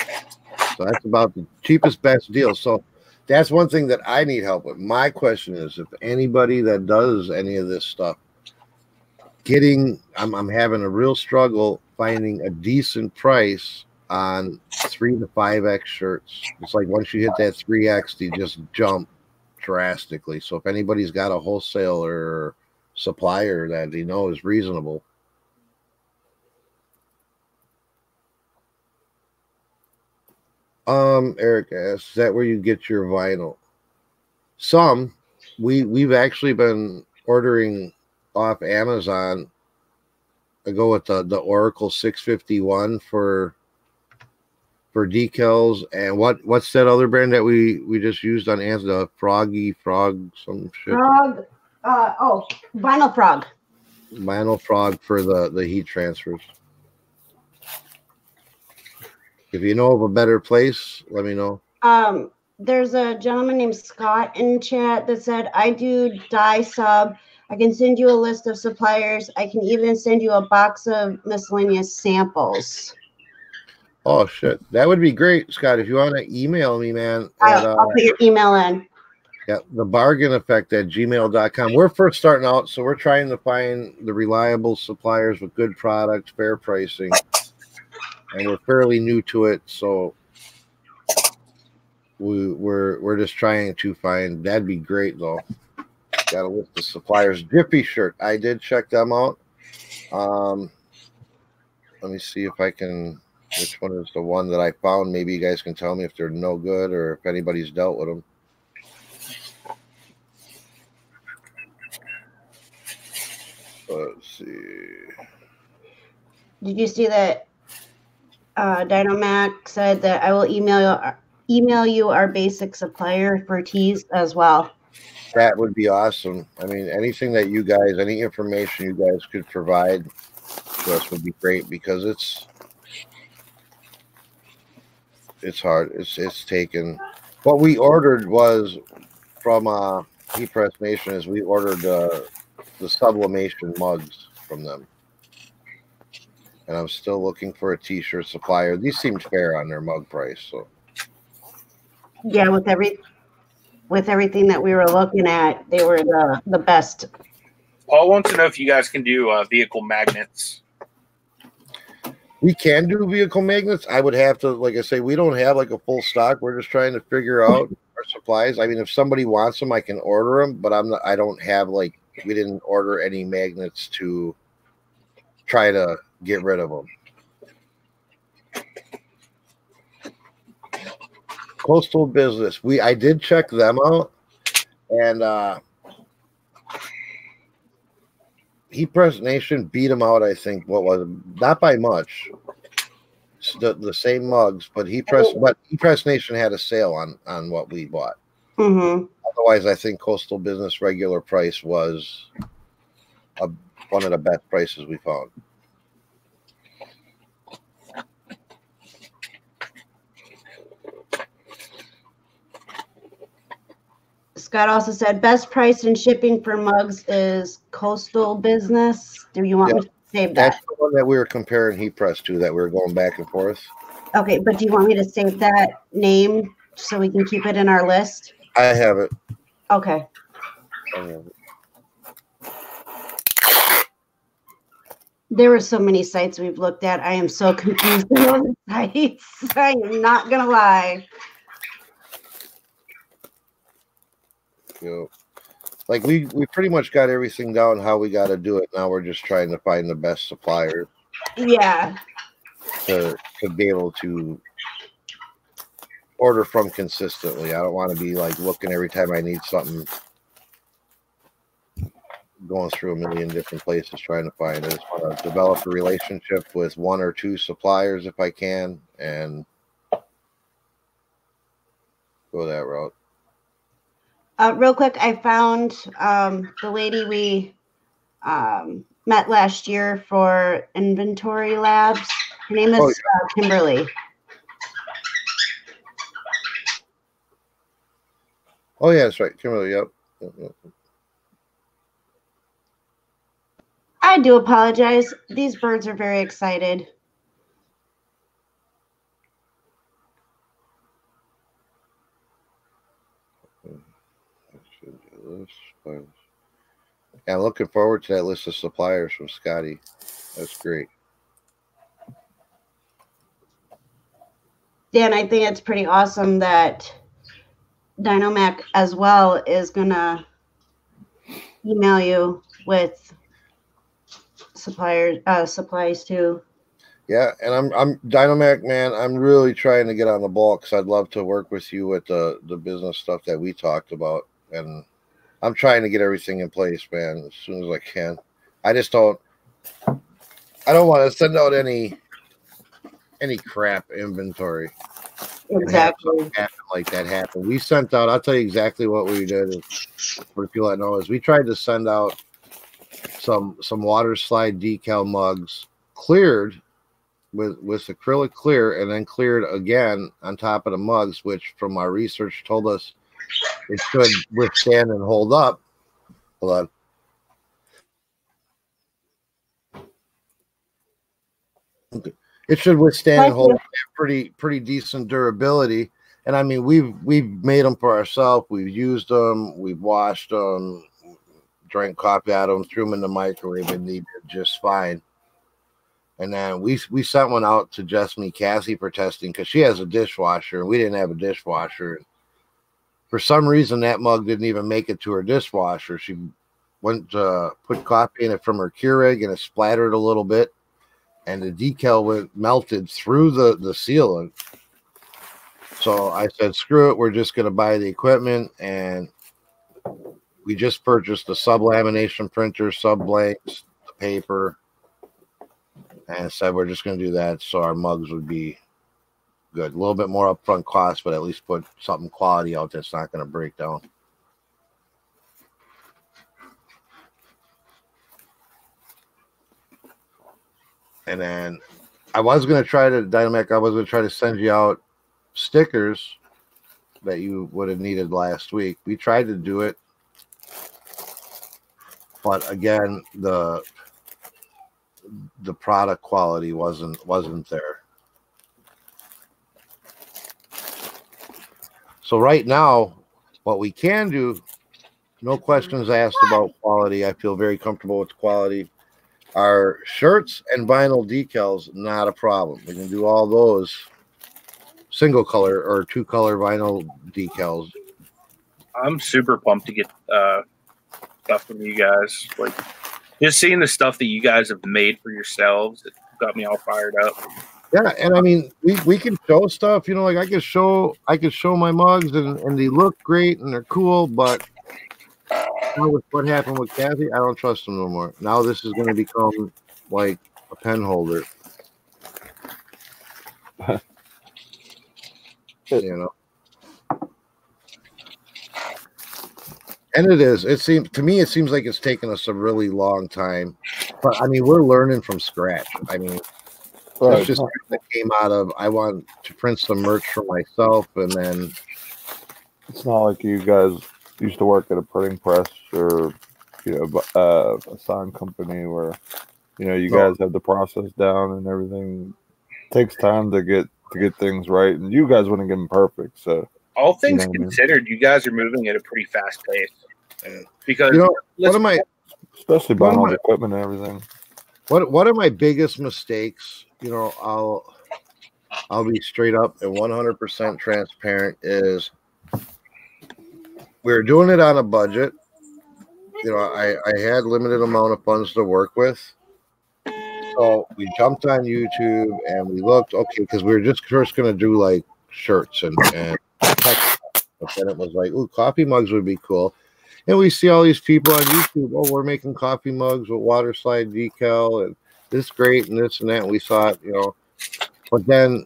So that's about the cheapest best deal. So that's one thing that I need help with. My question is if anybody that does any of this stuff getting I'm I'm having a real struggle finding a decent price on three to five X shirts. It's like once you hit that three X, they just jump drastically. So if anybody's got a wholesaler supplier that they know is reasonable, Um, Eric asks, is that where you get your vinyl? Some we we've actually been ordering off Amazon. I go with the the Oracal 651 for for decals and what what's that other brand that we we just used on? The Froggy Frog some shit. Frog. Uh, oh, vinyl frog. Vinyl Frog for the the heat transfers. If you know of a better place, let me know. Um, there's a gentleman named Scott in chat that said, I do dye sub. I can send you a list of suppliers. I can even send you a box of miscellaneous samples. Oh shit, that would be great, Scott. If you want to email me, man, at, I'll, uh, I'll put your email in. yeah, the bargain effect at gmail.com. We're first starting out, so we're trying to find the reliable suppliers with good products, fair pricing, and we're fairly new to it, so we, we're we're just trying to find. That'd be great though. Got a list of suppliers. Jiffy shirt. I did check them out. Um, let me see if I can. Which one is the one that I found? Maybe you guys can tell me if they're no good or if anybody's dealt with them. Let's see. Did you see that uh, Dynamac said that I will email you email you our basic supplier for teas as well. That would be awesome. I mean, anything that you guys, any information you guys could provide to us would be great because it's it's hard. It's it's taken. What we ordered was from uh Heat Press Nation is we ordered uh, the sublimation mugs from them. And I'm still looking for a t-shirt supplier. These seemed fair on their mug price, so Yeah, with every with everything that we were looking at, they were the the best. Paul wants to know if you guys can do uh, vehicle magnets. We can do vehicle magnets. I would have to, like I say, we don't have like a full stock. We're just trying to figure out our supplies. I mean, if somebody wants them, I can order them, but I'm not. I don't have like we didn't order any magnets to try to get rid of them. Coastal business. We I did check them out, and uh Heat Press Nation beat them out. I think what was it? not by much. The, the same mugs, but Heat Press, but Heat Press Nation had a sale on on what we bought. hmm Otherwise, I think Coastal Business regular price was a, one of the best prices we found. Scott also said best price and shipping for mugs is coastal business. Do you want me to save that? That's the one that we were comparing Heat Press to that we were going back and forth. Okay, but do you want me to save that name so we can keep it in our list? I have it. Okay. I have it. There were so many sites we've looked at. I am so (laughs) confused on the sites. I am not gonna lie. You know, like we we pretty much got everything down how we got to do it. Now we're just trying to find the best supplier Yeah. to to be able to order from consistently. I don't want to be like looking every time I need something, going through a million different places trying to find it. I just want to develop a relationship with one or two suppliers if I can, and go that route. Uh, real quick, I found um, the lady we um, met last year for Inventory Labs. Her name is Oh, uh, Kimberly. Oh yeah, that's right, Kimberly. Yep. I do apologize. These birds are very excited. Should do this, but- Yeah, I'm looking forward to that list of suppliers from Scotty. That's great. Dan, I think it's pretty awesome that Dynamac as well is gonna email you with suppliers uh, supplies too. Yeah, and I'm I'm Dynamac man. I'm really trying to get on the ball because I'd love to work with you with the the business stuff that we talked about, and I'm trying to get everything in place, man, as soon as I can. I just don't. I don't want to send out any any crap inventory. Exactly. happen like that happen. We sent out. I'll tell you exactly what we did. For people that know is we tried to send out some some water slide decal mugs cleared with with acrylic clear and then cleared again on top of the mugs, which from our research told us it should withstand and hold up. Hold on. Okay. it should withstand and hold up, pretty pretty decent durability. And I mean, we've we've made them for ourselves. We've used them. We've washed them, drank coffee out of them, threw them in the microwave, and they did just fine. And then we we sent one out to Just Me Cassie for testing because she has a dishwasher and we didn't have a dishwasher. For some reason, that mug didn't even make it to her dishwasher. She went to put coffee in it from her Keurig and it splattered a little bit, and the decal went melted through the the sealant. So I said, "Screw it, we're just going to buy the equipment." And we just purchased the sub lamination printer, sub blanks, the paper, and said we're just going to do that so our mugs would be good. A little bit more upfront cost, but at least put something quality out that's not going to break down. And then I was going to try to Dynamic. I was going to try to send you out stickers that you would have needed last week. We tried to do it, but again, the the product quality wasn't wasn't there. So right now, what we can do, no questions asked about quality. I feel very comfortable with quality. Our shirts and vinyl decals, not a problem. We can do all those single color or two color vinyl decals. I'm super pumped to get uh, stuff from you guys. Like just seeing the stuff that you guys have made for yourselves, it got me all fired up. Yeah, and I mean, we, we can show stuff. You know, like I can show I can show my mugs, and, and they look great and they're cool. But with what happened with Kathy, I don't trust them no more. Now this is going to become like a pen holder. (laughs) you know. And it is. It seems to me. It seems like it's taken us a really long time, but I mean, we're learning from scratch. I mean, Right. that's just that came out of I want to print some merch for myself, and then It's not like you guys used to work at a printing press or you know uh, a sign company where you know you No. guys have the process down and everything takes time to get to get things right, and you guys wouldn't get them perfect. So All things know what I mean? considered, you guys are moving at a pretty fast pace. Yeah. Because you know let's- what am I? especially One buying all my- the equipment and everything. What one of my biggest mistakes, you know, I'll I'll be straight up and 100% transparent is we are doing it on a budget. You know, I I had limited amount of funds to work with. So we jumped on YouTube and we looked okay because we were just first going to do like shirts and and text, but then it was like, ooh, coffee mugs would be cool. And we see all these people on YouTube. Oh, we're making coffee mugs with water slide decal and this great and this and that. We saw it, you know. But then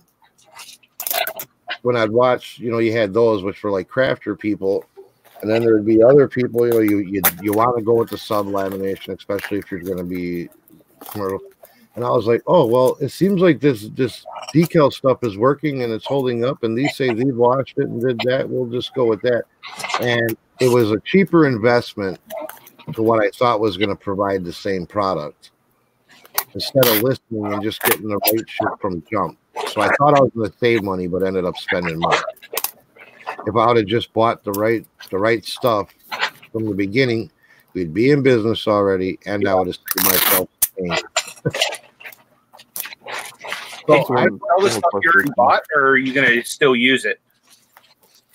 when I'd watch, you know, you had those which were like crafter people, and then there'd be other people, you know, you you, you want to go with the sub lamination, especially if you're going to be commercial. And I was like, oh well, it seems like this this decal stuff is working and it's holding up. And these say they've washed it and did that. We'll just go with that. And it was a cheaper investment to what I thought was going to provide the same product instead of listening and just getting the right shit from jump. So I thought I was going to save money, but ended up spending money. If I would have just bought the right the right stuff from the beginning, we'd be in business already, and I would have saved myself. pain. Hey, So I, all the stuff you already bought, or are you gonna still use it?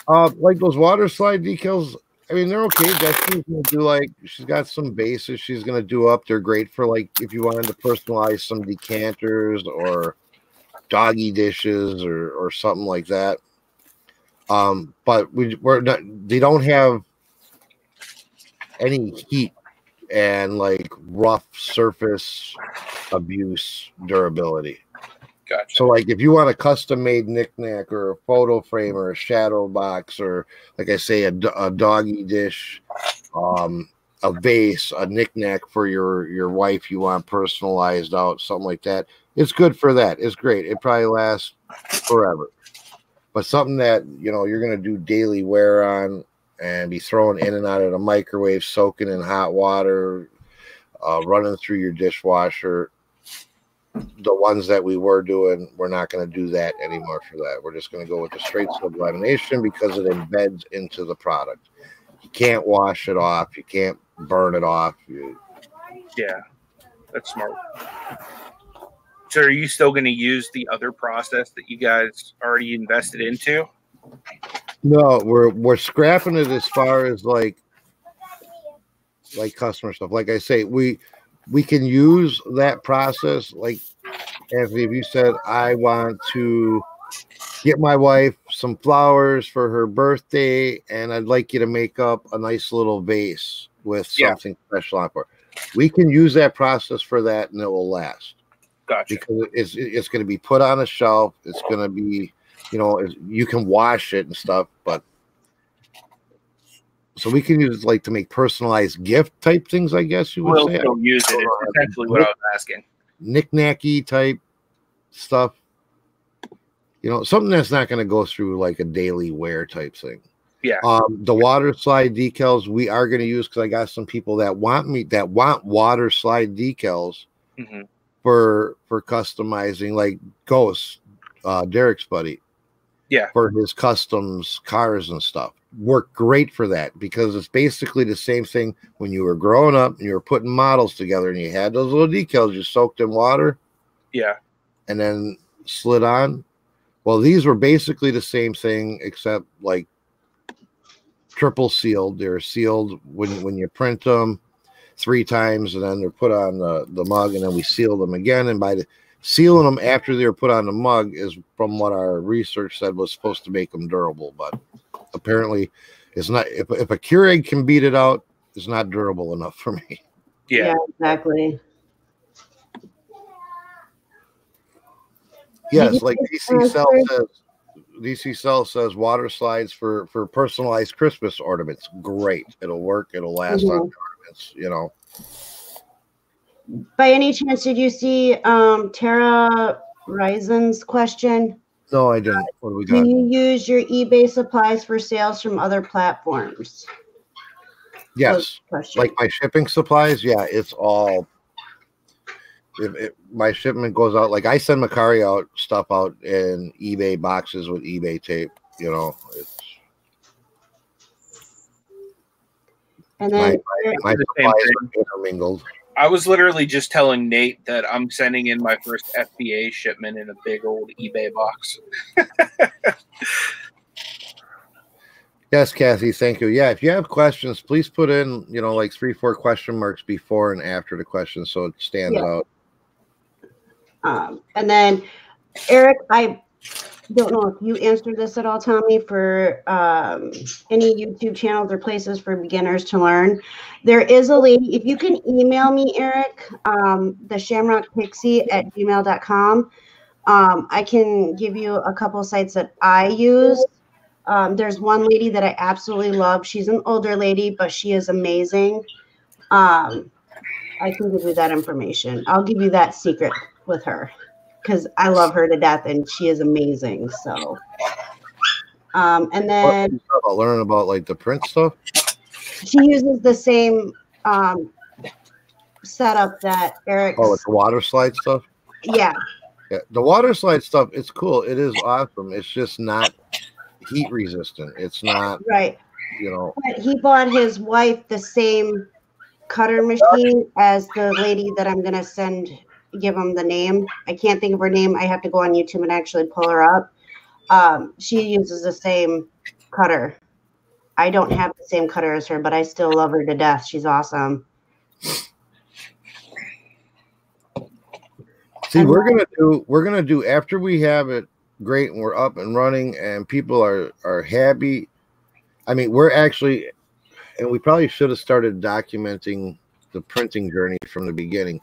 Uh, like those water slide decals. I mean, they're okay. Destiny's gonna do like she's got some bases she's gonna do up. They're great for like if you wanted to personalize some decanters or doggy dishes or or something like that. Um, but we we're not. They don't have any heat and like rough surface abuse durability. Gotcha. So, like, if you want a custom made knickknack or a photo frame or a shadow box or, like I say, a, a doggy dish, um, a vase, a knickknack for your your wife you want personalized out, something like that, it's good for that. It's great. It probably lasts forever. But something that you know you're gonna do daily wear on and be throwing in and out of the microwave, soaking in hot water, uh, running through your dishwasher, the ones that we were doing, we're not going to do that anymore for that. We're just going to go with the straight sublamination because it embeds into the product. You can't wash it off. You can't burn it off. You, Yeah, that's smart. So, are you still going to use the other process that you guys already invested into? no, we're we're scrapping it as far as like like customer stuff. Like I say, we we can use that process. Like Anthony, if you said I want to get my wife some flowers for her birthday, and I'd like you to make up a nice little vase with Yeah. something special on it. for her," We can use that process for that, and it will last Gotcha. because it's it's going to be put on a shelf. It's going to be, you know, you can wash it and stuff, but so we can use like to make personalized gift type things. I guess you would We'll say still use it. It's essentially what I was asking. knick-knacky type stuff. You know, something that's not going to go through like a daily wear type thing. Yeah. Um, the water slide decals we are going to use because I got some people that want me that want water slide decals hmm for for customizing like Ghost, uh, Derek's buddy. Yeah. For his customs cars and stuff. Work great for that because it's basically the same thing when you were growing up and you were putting models together and you had those little decals you soaked in water Yeah. and then slid on. Well, these were basically the same thing except like triple sealed. They're sealed when when you print them three times, and then they're put on the the mug, and then we seal them again. And by the sealing them after they're put on the mug is from what our research said was supposed to make them durable, but apparently it's not. If if a Keurig can beat it out, it's not durable enough for me. Yeah. exactly. Yes, like DC Cell says. DC Cell says water slides for for personalized Christmas ornaments. Great, it'll work. It'll last on ornaments. You know, By any chance, did you see um, Tara Risen's question? No, I didn't. Uh, what do we got? Can you use your eBay supplies for sales from other platforms? Yes, like my shipping supplies. Yeah, it's all. If it, my shipment goes out, like I send Mercari out stuff out in eBay boxes with eBay tape. You know, it's and then my, my The same supplies thing. are intermingled. I was literally just telling Nate that I'm sending in my first FBA shipment in a big old eBay box. (laughs) Yes, Kathy, thank you. Yeah, if you have questions, please put in, you know, like three, four question marks before and after the question so it stands Yeah. out. Um, and then, Eric, I don't know if you answered this at all, Tommy, for um, any YouTube channels or places for beginners to learn. There is a lady, if you can email me, Eric, um, the Shamrock Pixie at gmail.com. Um, I can give you a couple sites that I use. Um, there's one lady that I absolutely love. She's an older lady, but she is amazing. Um, I can give you that information. I'll give you that secret with her because I love her to death and she is amazing. So, um, and then about learning about like the print stuff? she uses the same um, setup that Eric. Oh, with the water slide stuff? yeah, Yeah, the water slide stuff, it's cool. It is awesome. It's just not heat resistant. It's not, right. you know, But he bought his wife the same cutter machine as the lady that I'm gonna send. Give them the name. I can't think of her name. I have to go on YouTube and actually pull her up. Um, she uses the same cutter. I don't have the same cutter as her, but I still love her to death. She's awesome. See, we're gonna do we're gonna do after we have it great and we're up and running and people are are happy. I mean, we're actually and we probably should have started documenting the printing journey from the beginning.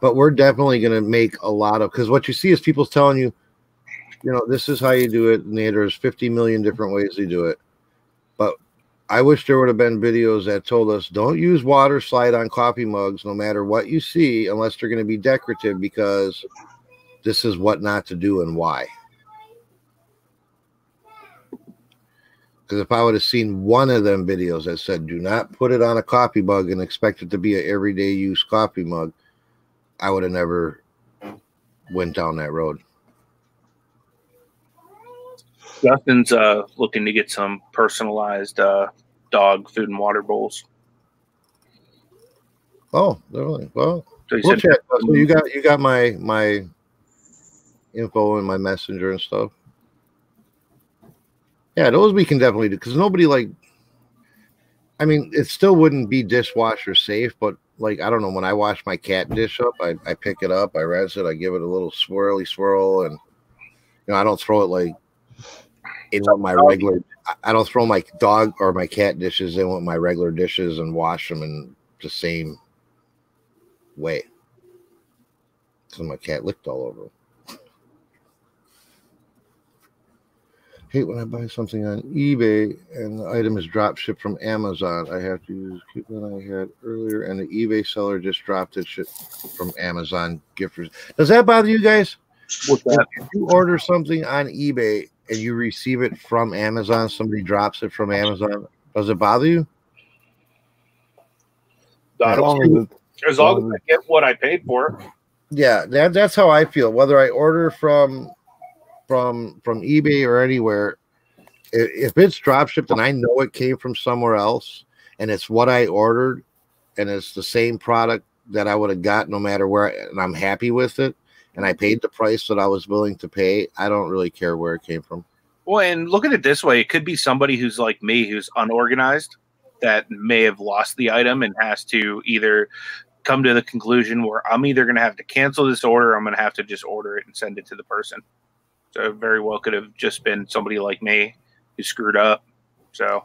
But we're definitely gonna make a lot of because what you see is people telling you, you know, this is how you do it, and there's 50 million different ways to do it. But I wish there would have been videos that told us don't use water slide on coffee mugs no matter what you see unless they're going to be decorative because this is what not to do and why. Because if I would have seen one of them videos that said do not put it on a coffee mug and expect it to be an everyday use coffee mug, I would have never went down that road. Justin's uh, looking to get some personalized uh, dog food and water bowls. Oh, really? Well, So we'll said, check. So you got you got my my info and my messenger and stuff. Yeah, those we can definitely do because nobody like. I mean, it still wouldn't be dishwasher safe, but like I don't know when I wash my cat dish up, I, I pick it up, I rinse it, I give it a little swirly swirl, and you know I don't throw it like in with my regular. I- don't throw my dog or my cat dishes in with my regular dishes and wash them in the same way. So my cat licked all over. 'em. Hate when I buy something on eBay and the item is drop shipped from Amazon. I have to use a coupon I had earlier, and the eBay seller just dropped it shit from Amazon gifters. Does that bother you guys? What's that? If you order something on eBay and you receive it from Amazon, somebody drops it from Amazon. Does it bother you? I As don't- long as as long as I get what I paid for. Yeah, that that's how I feel. Whether I order from from from eBay or anywhere, if it's drop shipped and I know it came from somewhere else and it's what I ordered and it's the same product that I would have got no matter where and I'm happy with it and I paid the price that I was willing to pay, I don't really care where it came from. Well, and look at it this way: it could be somebody who's like me, who's unorganized, that may have lost the item and has to either come to the conclusion where I'm either going to have to cancel this order, or I'm going to have to just order it and send it to the person. So very well could have just been somebody like me who screwed up. So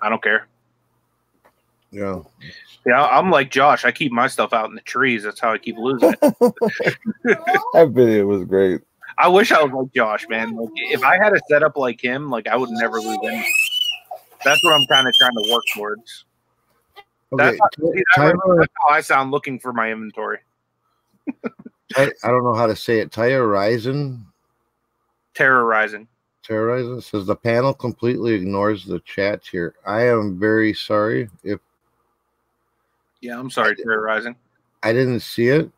I don't care. Know, Yeah, I'm like Josh. I keep my stuff out in the trees. That's how I keep losing it. (laughs) that video was great. I wish I was like Josh, man. Like, if I had a setup like him, like I would never lose any. That's what I'm kind of trying to work towards. okay, That's, see, that- Tyra, that's how I sound looking for my inventory. Ty- I don't know how to say it. Tyra Ryzen, Terrorizing. Terrorizing says the panel completely ignores the chat here. I am very sorry if Yeah, I'm sorry, terrorizing. I didn't see it.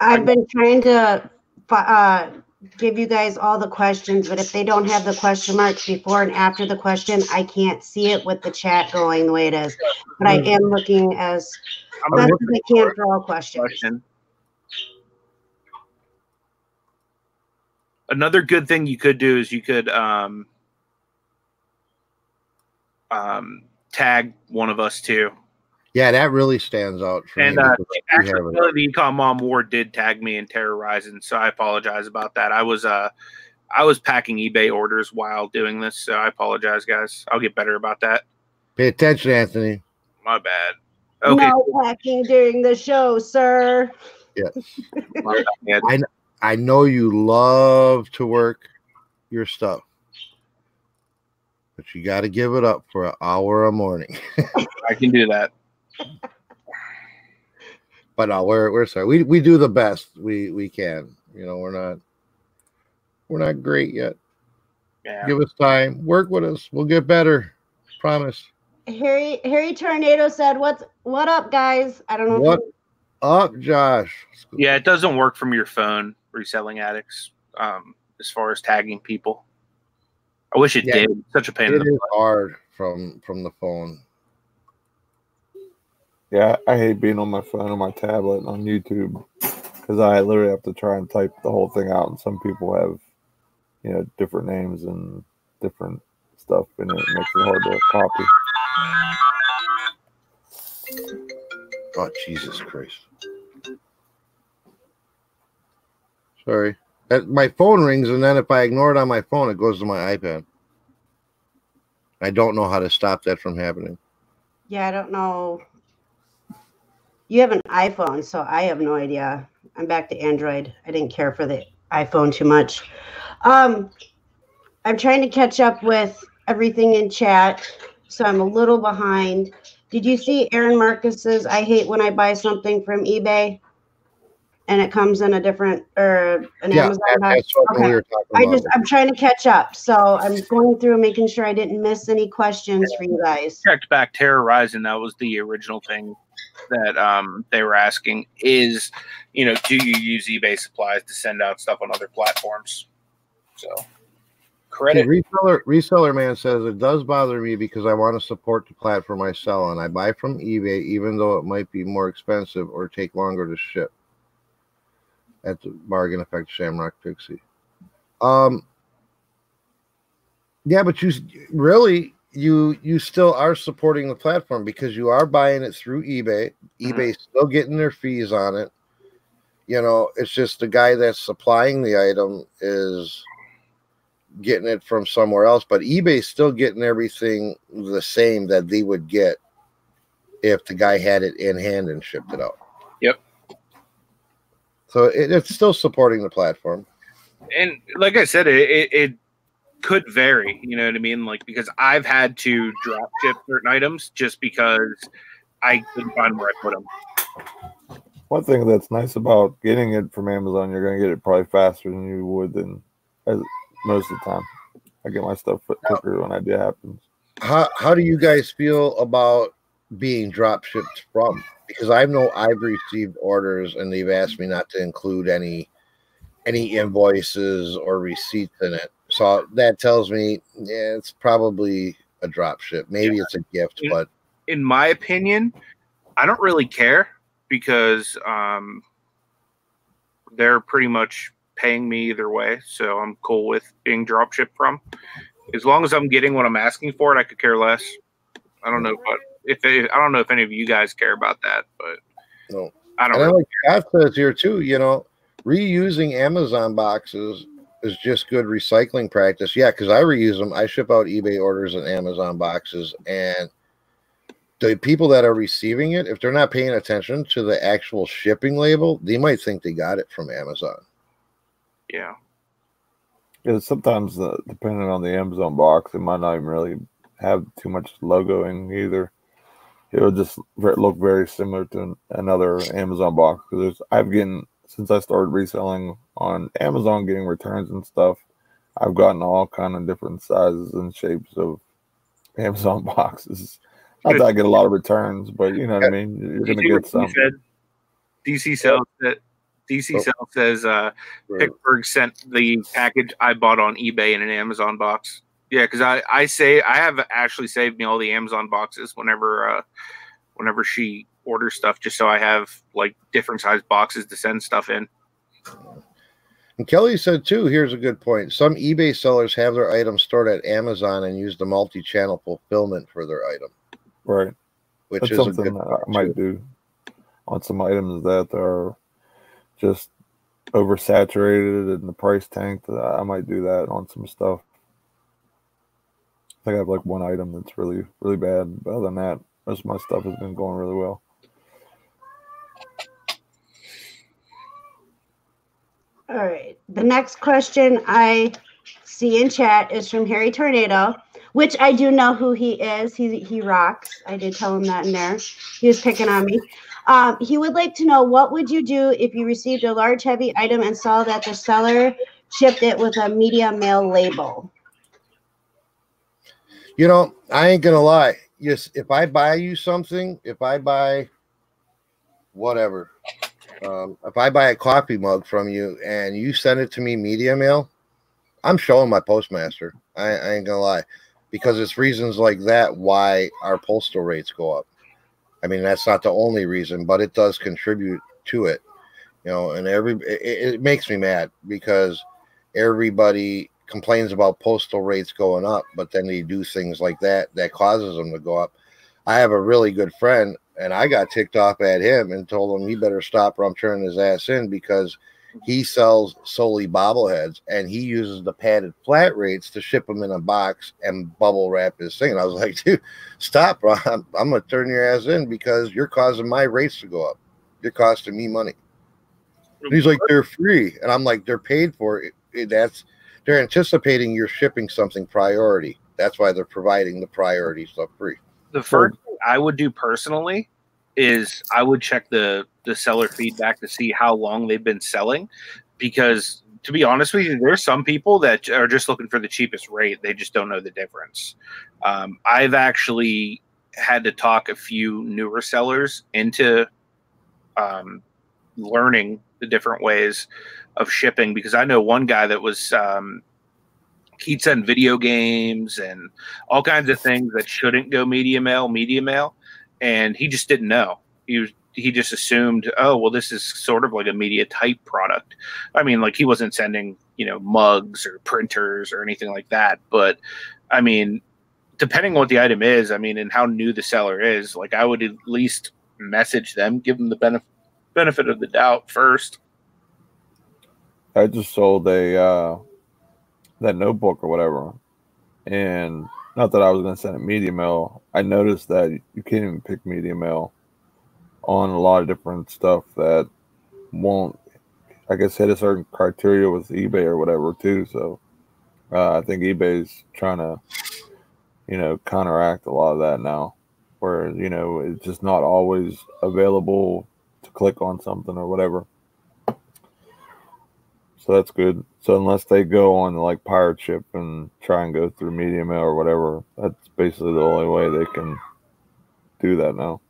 I've been trying to uh, give you guys all the questions, but if they don't have the question marks before and after the question, I can't see it with the chat going the way it is. But I am looking as best as I can for all questions. question. Another good thing you could do is you could um, um, tag one of us too. Yeah, that really stands out for And me. uh, actually, the Econ Mom Ward did tag me in terrorizing, so I apologize about that. I was uh, I was packing eBay orders while doing this, so I apologize, guys. I'll get better about that. Pay attention, Anthony. My bad. Okay, No hacking during the show, sir. (laughs) my bad. I know you love to work your stuff, but you got to give it up for an hour a morning. (laughs) I can do that. but no, we're we're sorry. We we do the best we we can. You know, we're not we're not great yet. Yeah. Give us time. Work with us. We'll get better. Promise. Harry Harry Tornado said, "What's what up, guys?" I don't know. What If up, Josh? Yeah, it doesn't work from your phone, reselling addicts, um, as far as tagging people. I wish it Yeah. did. It's Such a pain in the is hard from from the phone. Yeah, I hate being on my phone or my tablet on YouTube because I literally have to try and type the whole thing out, and some people have, you know, different names and different stuff, and it makes it hard to copy. Oh Jesus Christ! Sorry. My phone rings, and then if I ignore it on my phone, it goes to my iPad. I don't know how to stop that from happening. yeah, I don't know. You have an iPhone, so I have no idea. I'm back to Android. I didn't care for the iPhone too much. Um, I'm trying to catch up with everything in chat, so I'm a little behind. Did you see Aaron Marcus's I hate when I buy something from eBay and it comes in a different or an Yeah, Amazon box? that's what Okay. we were talking I about. just I'm trying to catch up. So I'm going through and making sure I didn't miss any questions for you guys. checked back terrorizing. That was the original thing that um, they were asking is, you know, do you use eBay supplies to send out stuff on other platforms? So credit. reseller reseller man says it does bother me because I want to support the platform I sell and I buy from eBay even though it might be more expensive or take longer to ship. At the bargain effect Shamrock Pixie. Um yeah, but you really you you still are supporting the platform because you are buying it through eBay. Mhm. eBay still getting their fees on it. You know, it's just the guy that's supplying the item is getting it from somewhere else, but eBay's still getting everything the same that they would get if the guy had it in hand and shipped it out. Yep. So it, it's still supporting the platform. and like I said, it, it, it could vary. You know what I mean? Like because I've had to drop ship certain items just because I couldn't find where I put them. One thing that's nice about getting it from Amazon, you're going to get it probably faster than you would than as, most of the time. I get my stuff quicker when that happens. How how do you guys feel about being drop shipped from? Because I know I've received orders and they've asked me not to include any any invoices or receipts in it. So that tells me yeah, it's probably a drop ship. Maybe it's a gift, Yeah. but In my opinion, I don't really care because um, they're pretty much paying me either way, so I'm cool with being drop shipped from. As long as I'm getting what I'm asking for it, I could care less. I don't know, but if I don't know if any of you guys care about that, but No. I don't. And then Really, like Scott says here too, you know, reusing Amazon boxes is just good recycling practice. Yeah, because I reuse them. I ship out eBay orders and Amazon boxes, and the people that are receiving it, if they're not paying attention to the actual shipping label, they might think they got it from Amazon. yeah. Yeah, sometimes uh, depending on the Amazon box, it might not even really have too much logoing either. It'll just look very similar to another Amazon box because I've gotten since I started reselling on Amazon, getting returns and stuff. I've gotten all kind of different sizes and shapes of Amazon (laughs) boxes. Not that I get a lot of returns, but you know what I mean. You're You gonna get some. DC Sales said, DC Oh. Says uh, Picksburgh sent the package I bought on eBay in an Amazon box. Yeah, because I I say I have Ashley saved me all the Amazon boxes whenever uh whenever she orders stuff, just so I have like different size boxes to send stuff in. And Kelly said too, here's a good point. Some eBay sellers have their items stored at Amazon and use the multi-channel fulfillment for their item, Right. which That's is a something good I might too. do on some items that are just oversaturated and the price tanked. uh, I might do that on some stuff. I have like one item that's really, really bad. But other than that, most of my stuff has been going really well. All right. The next question I see in chat is from Harry Tornado, which I do know who he is. He he rocks. I did tell him that in there. He was picking on me. Um, he would like to know what would you do if you received a large heavy item and saw that the seller shipped it with a media mail label. You know, I ain't gonna lie. Yes, if I buy you something, if I buy whatever, um, if I buy a coffee mug from you and you send it to me media mail, I'm showing my postmaster. I, I ain't gonna lie, because it's reasons like that why our postal rates go up. I mean, that's not the only reason, but it does contribute to it. You know, and every it, it makes me mad because everybody complains about postal rates going up, but then they do things like that that causes them to go up. I have a really good friend, and I got ticked off at him and told him he better stop or I'm turning his ass in because he sells solely bobbleheads and he uses the padded flat rates to ship them in a box and bubble wrap his thing. And I was (laughs) like, dude, stop, bro. I'm, I'm gonna turn your ass in because you're causing my rates to go up. You're costing me money. And he's like, they're free, and I'm like, they're paid for. It, it- that's they're anticipating you're shipping something priority. That's why they're providing the priority stuff free. the first thing I would do personally is I would check the the seller feedback to see how long they've been selling, because to be honest with you, there's some people that are just looking for the cheapest rate. They just don't know the difference. Um, I've actually had to talk a few newer sellers into um, learning the different ways of shipping because I know one guy that was um, he'd send video games and all kinds of things that shouldn't go media mail, media mail, and he just didn't know. He was he just assumed, oh well, this is sort of like a media type product. I mean, like he wasn't sending you know mugs or printers or anything like that, but I mean, depending on what the item is, I mean, and how new the seller is, like I would at least message them, give them the benefit benefit of the doubt first. I just sold a uh, that notebook or whatever, and not that I was going to send it media mail. I noticed that you can't even pick media mail on a lot of different stuff that won't, I guess, hit a certain criteria with eBay or whatever too. So uh, I think eBay's trying to, you know, counteract a lot of that now, where you know it's just not always available to click on something or whatever. So that's good. So unless they go on like pirate ship and try and go through media mail or whatever, that's basically the only way they can do that now.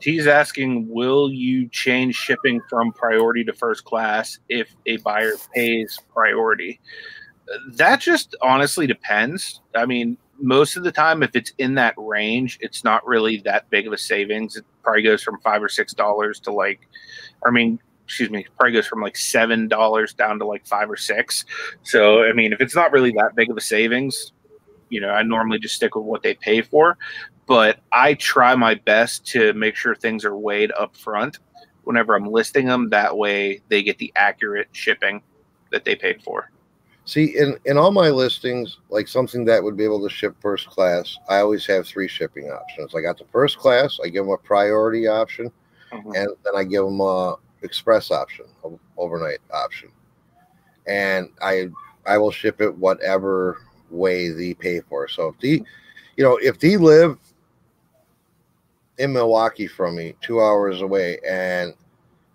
He's asking, will you change shipping from priority to first class if a buyer pays priority? That just honestly depends. I mean, most of the time, if it's in that range, it's not really that big of a savings. It probably goes from five or six dollars to like, I mean, excuse me, probably goes from like seven dollars down to like five or six. So, I mean, if it's not really that big of a savings, you know, I normally just stick with what they pay for. But I try my best to make sure things are weighed up front whenever I'm listing them. That way, they get the accurate shipping that they paid for. See, in, in all my listings, like something that would be able to ship first class, I always have three shipping options. I got the first class, I give them a priority option, mm-hmm. and then I give them a express option, overnight option, and I I will ship it whatever way they pay for. So if the, you know, if they live in Milwaukee from me, two hours away, and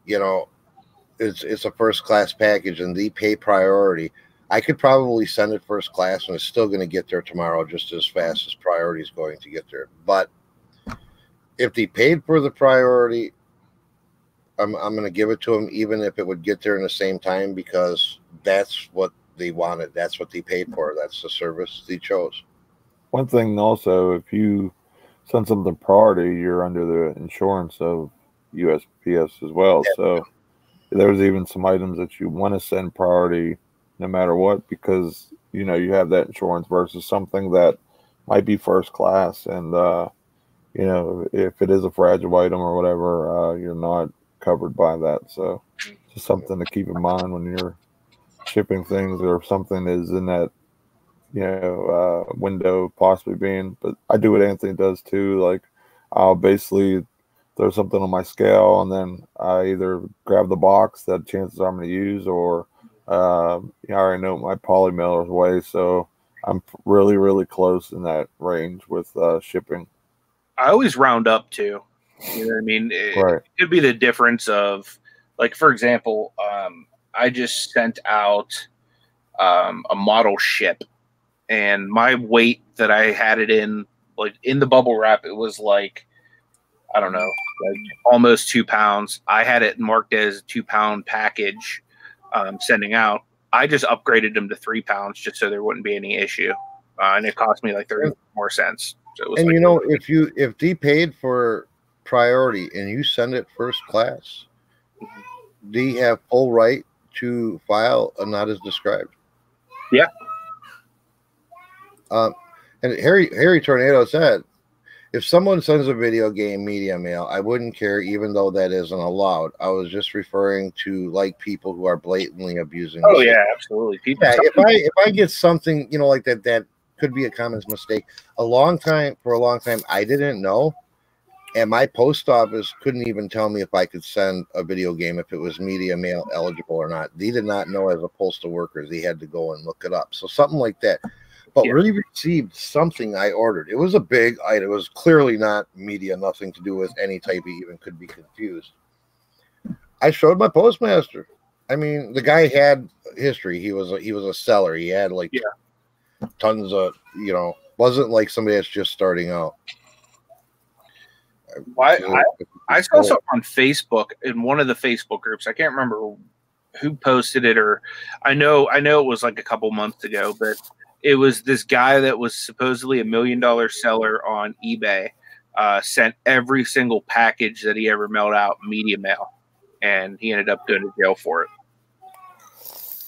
you know, it's it's a first class package and they pay priority I could probably send it first class and it's still going to get there tomorrow just as fast as priority is going to get there. But if they paid for the priority, I'm, I'm going to give it to them, even if it would get there in the same time, because that's what they wanted. That's what they paid for. That's the service they chose. One thing also, if you send something priority, you're under the insurance of USPS as well. Yeah. So there's even some items that you want to send priority no matter what because you know you have that insurance versus something that might be first class and uh, you know if it is a fragile item or whatever uh, you're not covered by that. So just something to keep in mind when you're shipping things or something is in that you know uh, window possibly being. But i do what anthony does too. Like i'll basically throw something on my scale and then i either grab the box that chances i'm going to use or uh, I already know my poly mailer's way, so I'm really, really close in that range with uh, shipping. I always round up too. You know what I mean? It, right. it could be the difference of, like, for example, um, I just sent out um, a model ship, and my weight that I had it in, like in the bubble wrap, it was like, I don't know, like almost two pounds. I had it marked as a two pound package um, sending out. I just upgraded them to three pounds just so there wouldn't be any issue, uh, and it cost me like thirty more cents. So and like, you know, if you if they paid for priority and you send it first class, they have full right to file a not as described. Yeah. Um, and Harry Harry Tornado said if someone sends a video game media mail, I wouldn't care, even though that isn't allowed. I was just referring to like people who are blatantly abusing. Oh yeah, absolutely. People yeah, if I if I get something you know like that that could be a common mistake. A long time for a long time, I didn't know, and my post office couldn't even tell me if I could send a video game if it was media mail eligible or not. They did not know as a postal worker. They had to go and look it up. So something like that but yeah. really received something I ordered. It was a big item. It was clearly not media, nothing to do with any type. He even could be confused. I showed my postmaster. I mean, the guy had history. He was a, he was a seller. He had like yeah. tons of you know Wasn't like somebody that's just starting out. Why I, I saw something on Facebook in one of the Facebook groups. I can't remember who posted it or I know I know it was like a couple months ago, but it was this guy that was supposedly a million dollar seller on eBay. Uh, sent every single package that he ever mailed out media mail, and he ended up going to jail for it.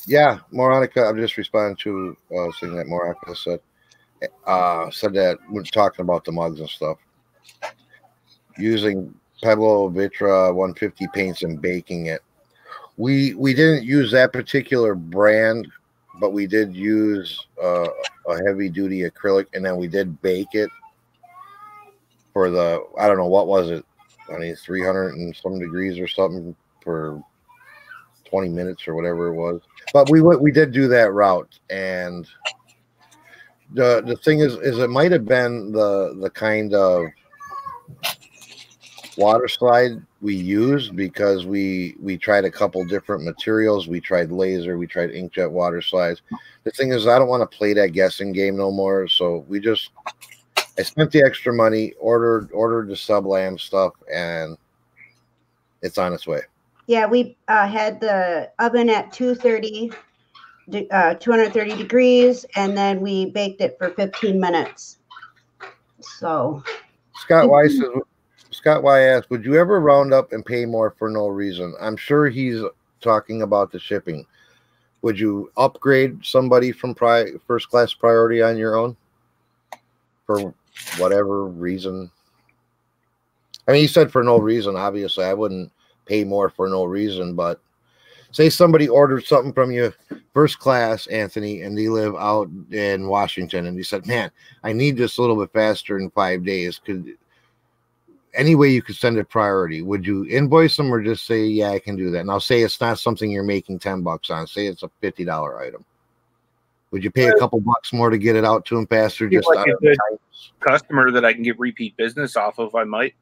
Yeah, Moranica. I'm just responding to uh, saying that Moranica said uh, said that when talking about the mugs and stuff, using Pebeo Vitrea 150 paints and baking it. We we didn't use that particular brand but we did use uh, a heavy duty acrylic and then we did bake it for the I don't know what was it I mean 300 and some degrees or something for 20 minutes or whatever it was but we we did do that route and the the thing is is it might have been the the kind of water slide we used because we we tried a couple different materials. We tried laser, we tried inkjet water slides. The thing is, I don't want to play that guessing game no more. So we just I spent the extra money, ordered ordered the sublam stuff, and it's on its way. Yeah, we uh, had the oven at 230, uh, 230 degrees, and then we baked it for 15 minutes. So Scott Weiss says Scott Y asked, "Would you ever round up and pay more for no reason?" I'm sure he's talking about the shipping. Would you upgrade somebody from pri- first class priority on your own for whatever reason? I mean, he said for no reason. Obviously, I wouldn't pay more for no reason, but say somebody ordered something from you first class, Anthony, and they live out in Washington, and he said, "Man, I need this a little bit faster in five days. Could any way you could send it priority, would you invoice them or just say, yeah, I can do that? Now, say it's not something you're making 10 bucks on, say it's a $50 item. Would you pay a couple bucks more to get it out to them faster? Just like a good customer that I can get repeat business off of, I might.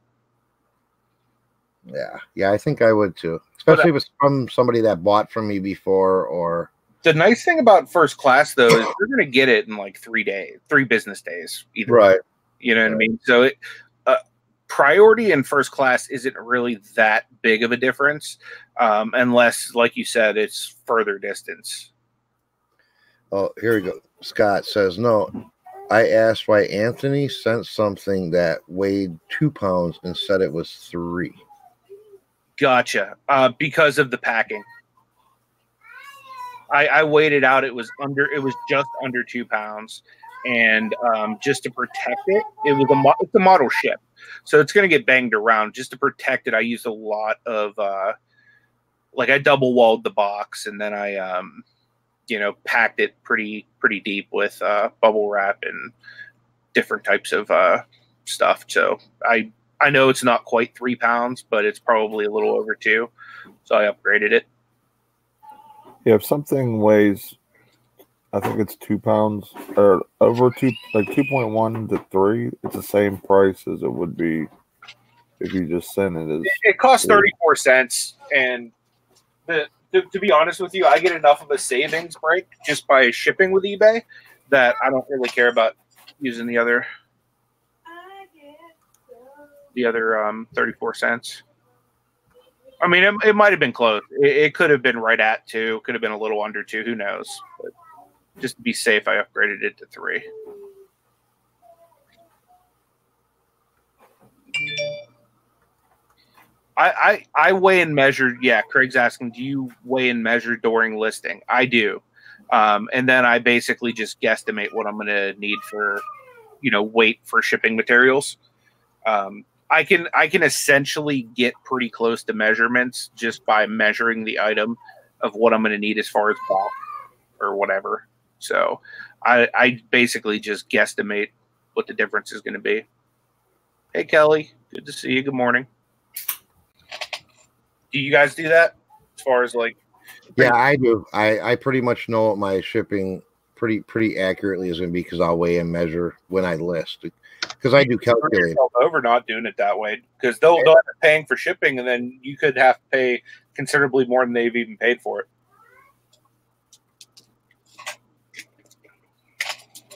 Yeah, yeah, I think I would too, especially if it's from somebody that bought from me before. Or the nice thing about first class though is you're going to get it in like three days, three business days, either. Right. You know what I mean? So it, priority and first class isn't really that big of a difference um, unless like you said it's further distance. Oh here we go. Scott says no i asked why anthony sent something that weighed two pounds and said it was three. Gotcha. Uh, because of the packing. I, I weighed it out. It was under it was just under two pounds. And um, just to protect it it was a mo- it's a model ship so it's going to get banged around. Just to protect it, I used a lot of uh, like I double walled the box and then I um, you know packed it pretty pretty deep with uh, bubble wrap and different types of uh, stuff. So I I know it's not quite three pounds, but it's probably a little over two. So I upgraded it. Yeah, if something weighs I think it's two pounds or over two, like two point one to three. It's the same price as it would be if you just send it. As it costs thirty four cents, and the, to, to be honest with you, I get enough of a savings break just by shipping with eBay that I don't really care about using the other the other um, 34 cents. I mean, it, it might have been close. It, it, could have been right at two, could have been a little under two. Who knows? But just to be safe, I upgraded it to three. I, I I weigh and measure. Yeah, Craig's asking, do you weigh and measure during listing? I do, um, and then I basically just guesstimate what I'm going to need for, you know, weight for shipping materials. Um, I can I can essentially get pretty close to measurements just by measuring the item of what I'm going to need as far as bulk or whatever. So I, I basically just guesstimate what the difference is going to be. Hey, Kelly, good to see you. Good morning. Do you guys do that as far as like? Yeah, I do. I, I pretty much know what my shipping pretty pretty accurately is going to be because I'll weigh and measure when I list because I do calculate. Over not doing it that way because they'll, they'll end up paying for shipping and then you could have to pay considerably more than they've even paid for it.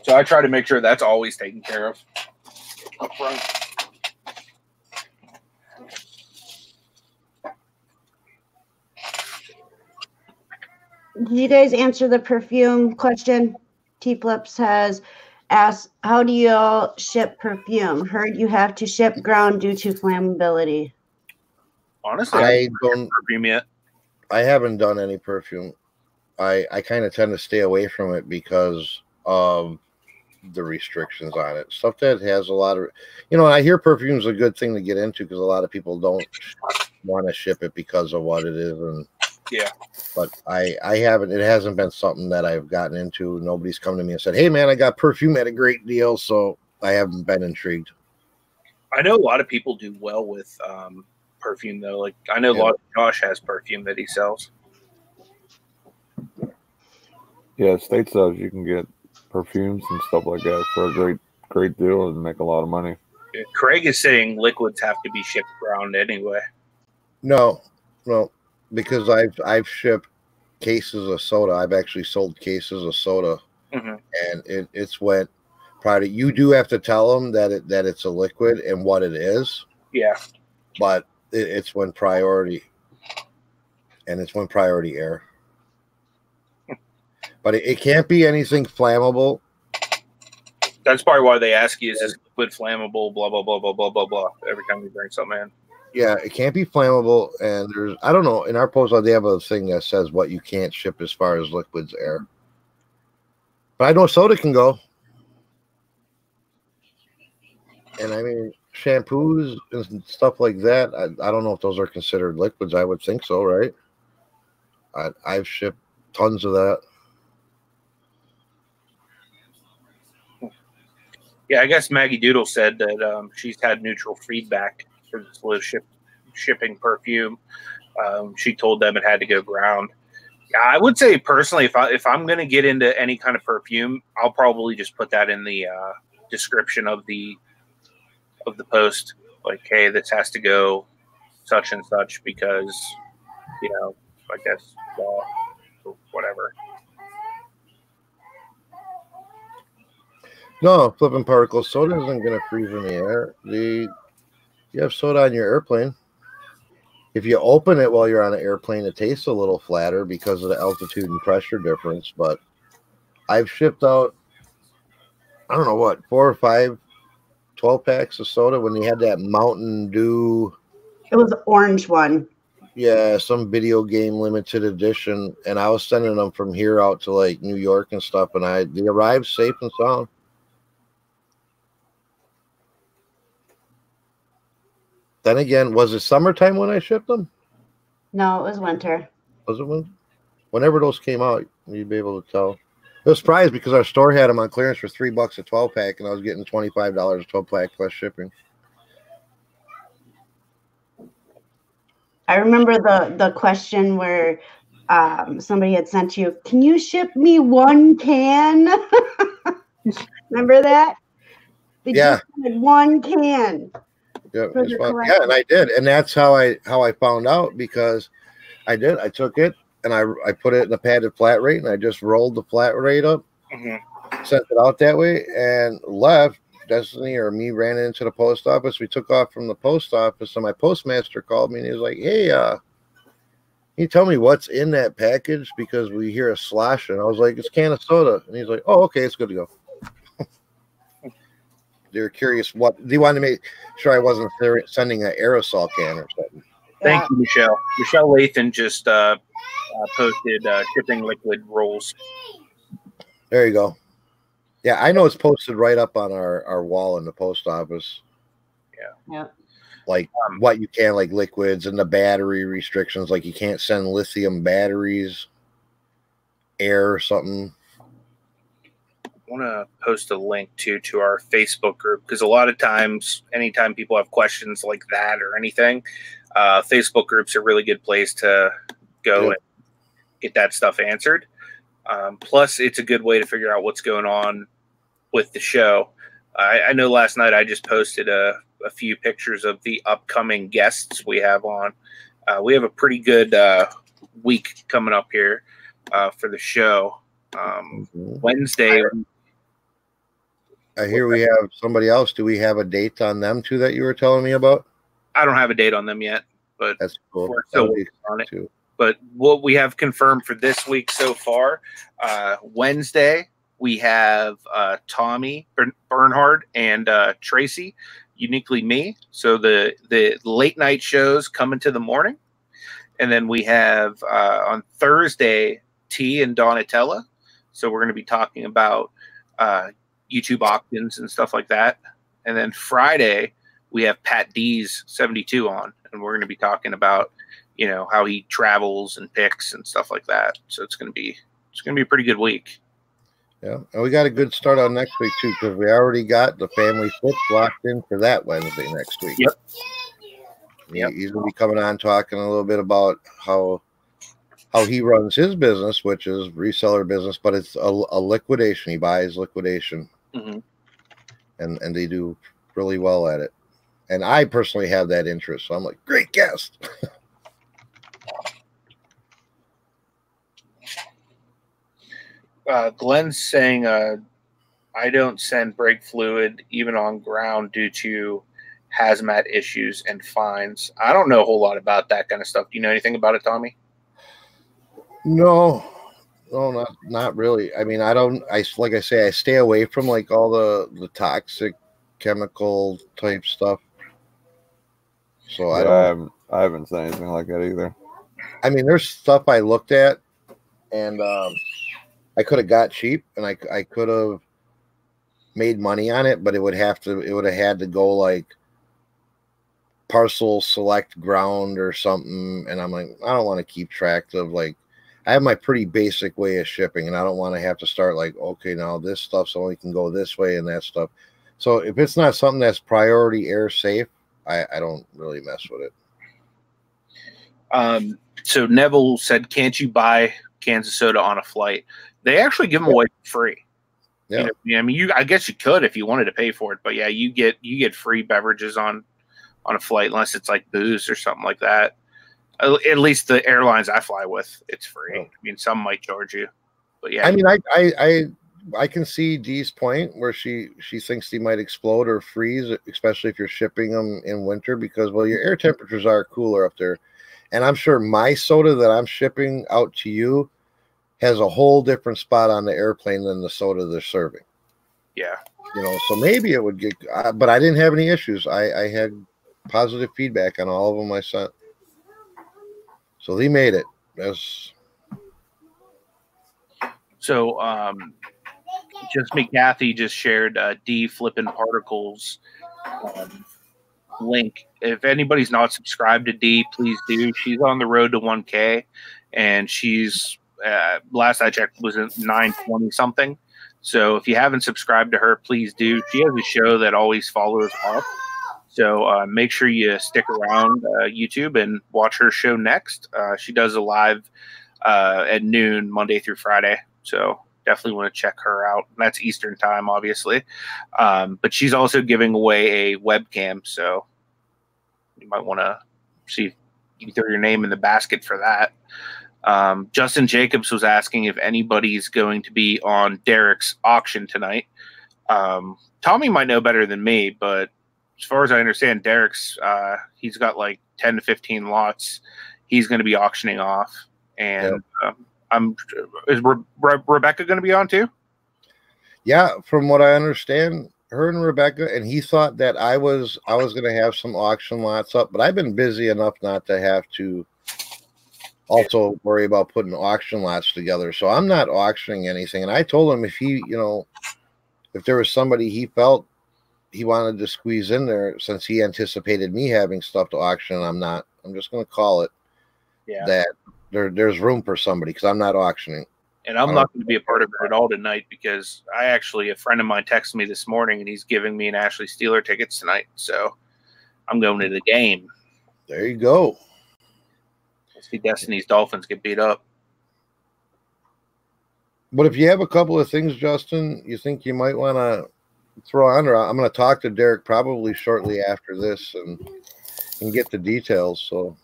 So I try to make sure that's always taken care of up front. Did you guys answer the perfume question? T Flips has asked, how do you all ship perfume? Heard you have to ship ground due to flammability. Honestly, I I don't. perfume yet. I haven't done any perfume. I I kind of tend to stay away from it because of the restrictions on it. Stuff that has a lot of, you know, I hear perfume's a good thing to get into because a lot of people don't want to ship it because of what it is and Yeah. But I I haven't. It hasn't been something that I've gotten into. Nobody's come to me and said, "Hey, man, I got perfume at a great deal." So I haven't been intrigued. I know a lot of people do well with um, perfume though. Like I know a lot of Josh has perfume that he sells. Yeah, state says you can get perfumes and stuff like that for a great great deal and make a lot of money. Craig is saying liquids have to be shipped around anyway. No, no, because I've I've shipped cases of soda. I've actually sold cases of soda, Mhm. and it, it's went product. You do have to tell them that it that it's a liquid and what it is, Yeah, but it, it's when priority, and it's when priority air. But it, it can't be anything flammable. that's probably why they ask you is this liquid flammable? Blah blah blah blah blah blah blah. Every time you bring something in. Yeah, it can't be flammable. And there's I don't know. In our post, they have a thing that says what you can't ship as far as liquids air. But I know soda can go. And I mean shampoos and stuff like that. I, I don't know if those are considered liquids. I would think so, right? I, I've shipped tons of that. Yeah, I guess Maggie Doodle said that um, she's had neutral feedback for this Liz ship, shipping perfume. Um, she told them it had to go ground. Yeah, I would say personally, if I if I'm gonna get into any kind of perfume, I'll probably just put that in the uh, description of the of the post. Like, hey, this has to go such and such because you know, I guess or whatever. No, flipping particles. Soda isn't going to freeze in the air. The you have soda on your airplane. If you open it while you're on an airplane, it tastes a little flatter because of the altitude and pressure difference. But I've shipped out, I don't know what, four or five 12 packs of soda when they had that Mountain Dew, It was orange one. yeah, some video game limited edition. And I was sending them from here out to like New York and stuff. And I they arrived safe and sound. Then again, was it summertime when I shipped them? No, it was winter. Was it when? Whenever those came out, you'd be able to tell. It was surprised because our store had them on clearance for three bucks a 12 pack, and I was getting $25 a 12 pack plus shipping. I remember the the question where um, somebody had sent you, "Can you ship me one can?" (laughs) remember that? They Yeah. one can. Yeah, For it's the fun. correct- yeah, and I did, and that's how I how I found out because I did. I took it and I I put it in a padded flat rate, and I just rolled the flat rate up, Mhm. sent it out that way, and left. Destiny or me ran into the post office. We took off from the post office, and my postmaster called me and he was like, "Hey, uh, can you tell me what's in that package because we hear a slosh?" And I was like, "It's a can of soda," and he's like, "Oh, okay, it's good to go." They were curious what they wanted to make sure I wasn't sending an aerosol can or something. Thank you, Michelle. Michelle Lathan just uh, uh, posted uh, shipping liquid rolls. There you go. Yeah, I know it's posted right up on our, our wall in the post office. Yeah. Like Um, what you can, like liquids and the battery restrictions, like you can't send lithium batteries, air or something. I want to post a link to to our Facebook group because a lot of times, anytime people have questions like that or anything, uh, Facebook groups are a really good place to go Yeah. and get that stuff answered. Um, plus, it's a good way to figure out what's going on with the show. I, I know last night I just posted a, a few pictures of the upcoming guests we have on. Uh, we have a pretty good uh, week coming up here uh, for the show. Um, Mhm. Wednesday, I hear we have somebody else. Do we have a date on them too that you were telling me about? I don't have a date on them yet, but That's cool. We're still working on it. too. but what we have confirmed for this week so far uh, wednesday we have uh, tommy bernhard and uh, tracy uniquely me so the the late night shows come into the morning and then we have uh, on thursday t and donatella so we're going to be talking about uh, youtube opt-ins and stuff like that and then friday we have pat d's 72 on and we're going to be talking about you know how he travels and picks and stuff like that. So it's going to be it's going to be a pretty good week. Yeah, and we got a good start on next week too because we already got the family fits locked in for that Wednesday next week. Yep. Yep. He's gonna be coming on talking a little bit about how how he runs his business, which is reseller business, but it's a, a liquidation. He buys liquidation, Mhm. and and they do really well at it. And I personally have that interest, so I'm like, great guest. Uh, Glenn's saying, uh, "I don't send brake fluid even on ground due to hazmat issues and fines." I don't know a whole lot about that kind of stuff. Do you know anything about it, Tommy? No, no, not not really. I mean, I don't. I like I say, I stay away from like all the the toxic chemical type stuff. So I Yeah, I, don't. haven't, I haven't said anything like that either. I mean, there's stuff I looked at, and um, I could have got cheap, and I I could have made money on it, but it would have to. It would have had to go like parcel select ground or something, and I'm like, I don't want to keep track of like. I have my pretty basic way of shipping, and I don't want to have to start like, okay, now this stuff's only can go this way and that stuff. So if it's not something that's priority air safe, I, I don't really mess with it. Um, so Neville said, "Can't you buy cans of soda on a flight?" They actually give them away for free. Yeah. You know, yeah, I mean, you. I guess you could if you wanted to pay for it, but yeah, you get you get free beverages on on a flight unless it's like booze or something like that. At least the airlines I fly with, it's free. Oh. I mean, some might charge you, but yeah, I mean, I, I, I, I can see Dee's point where she she thinks they might explode or freeze, especially if you're shipping them in winter because well, your air temperatures are cooler up there, and I'm sure my soda that I'm shipping out to you has a whole different spot on the airplane than the soda they're serving. yeah. You know, so maybe it would get, uh, but I didn't have any issues. I, I had positive feedback on all of them I sent, so they made it. That's So, um, just me, Kathy just shared uh, D flipping particles um, link. If anybody's not subscribed to D, please do. She's on the road to 1K, and she's uh, last I checked was at 920 something. So if you haven't subscribed to her, please do. She has a show that always follows up. So uh, make sure you stick around uh, YouTube and watch her show next. Uh, she does a live uh, at noon Monday through Friday. So definitely want to check her out. That's Eastern time, obviously. Um, but she's also giving away a webcam. So you might want to see if you can throw your name in the basket for that. Um, Justin Jacobs was asking if anybody's going to be on Derek's auction tonight. Um, Tommy might know better than me, but as far as I understand, Derek's uh, he's got like ten to fifteen lots. He's going to be auctioning off, and um, I'm is Re- Re- Rebecca going to be on too? Yeah, from what I understand, her and Rebecca, and he thought that I was I was gonna have some auction lots up, but I've been busy enough not to have to also worry about putting auction lots together. So I'm not auctioning anything. And I told him if he, you know, if there was somebody he felt he wanted to squeeze in there, since he anticipated me having stuff to auction, I'm not. I'm just gonna call it Yeah, that there there's room for somebody because I'm not auctioning. and I'm uh, not going to be a part of it at all tonight because I actually a friend of mine texted me this morning and he's giving me an Ashley Steeler tickets tonight. So I'm going to the game. There you go. See Destiny's Dolphins get beat up. But if you have a couple of things, Justin, you think you might want to throw on, or I'm going to talk to Derek probably shortly after this and and get the details. So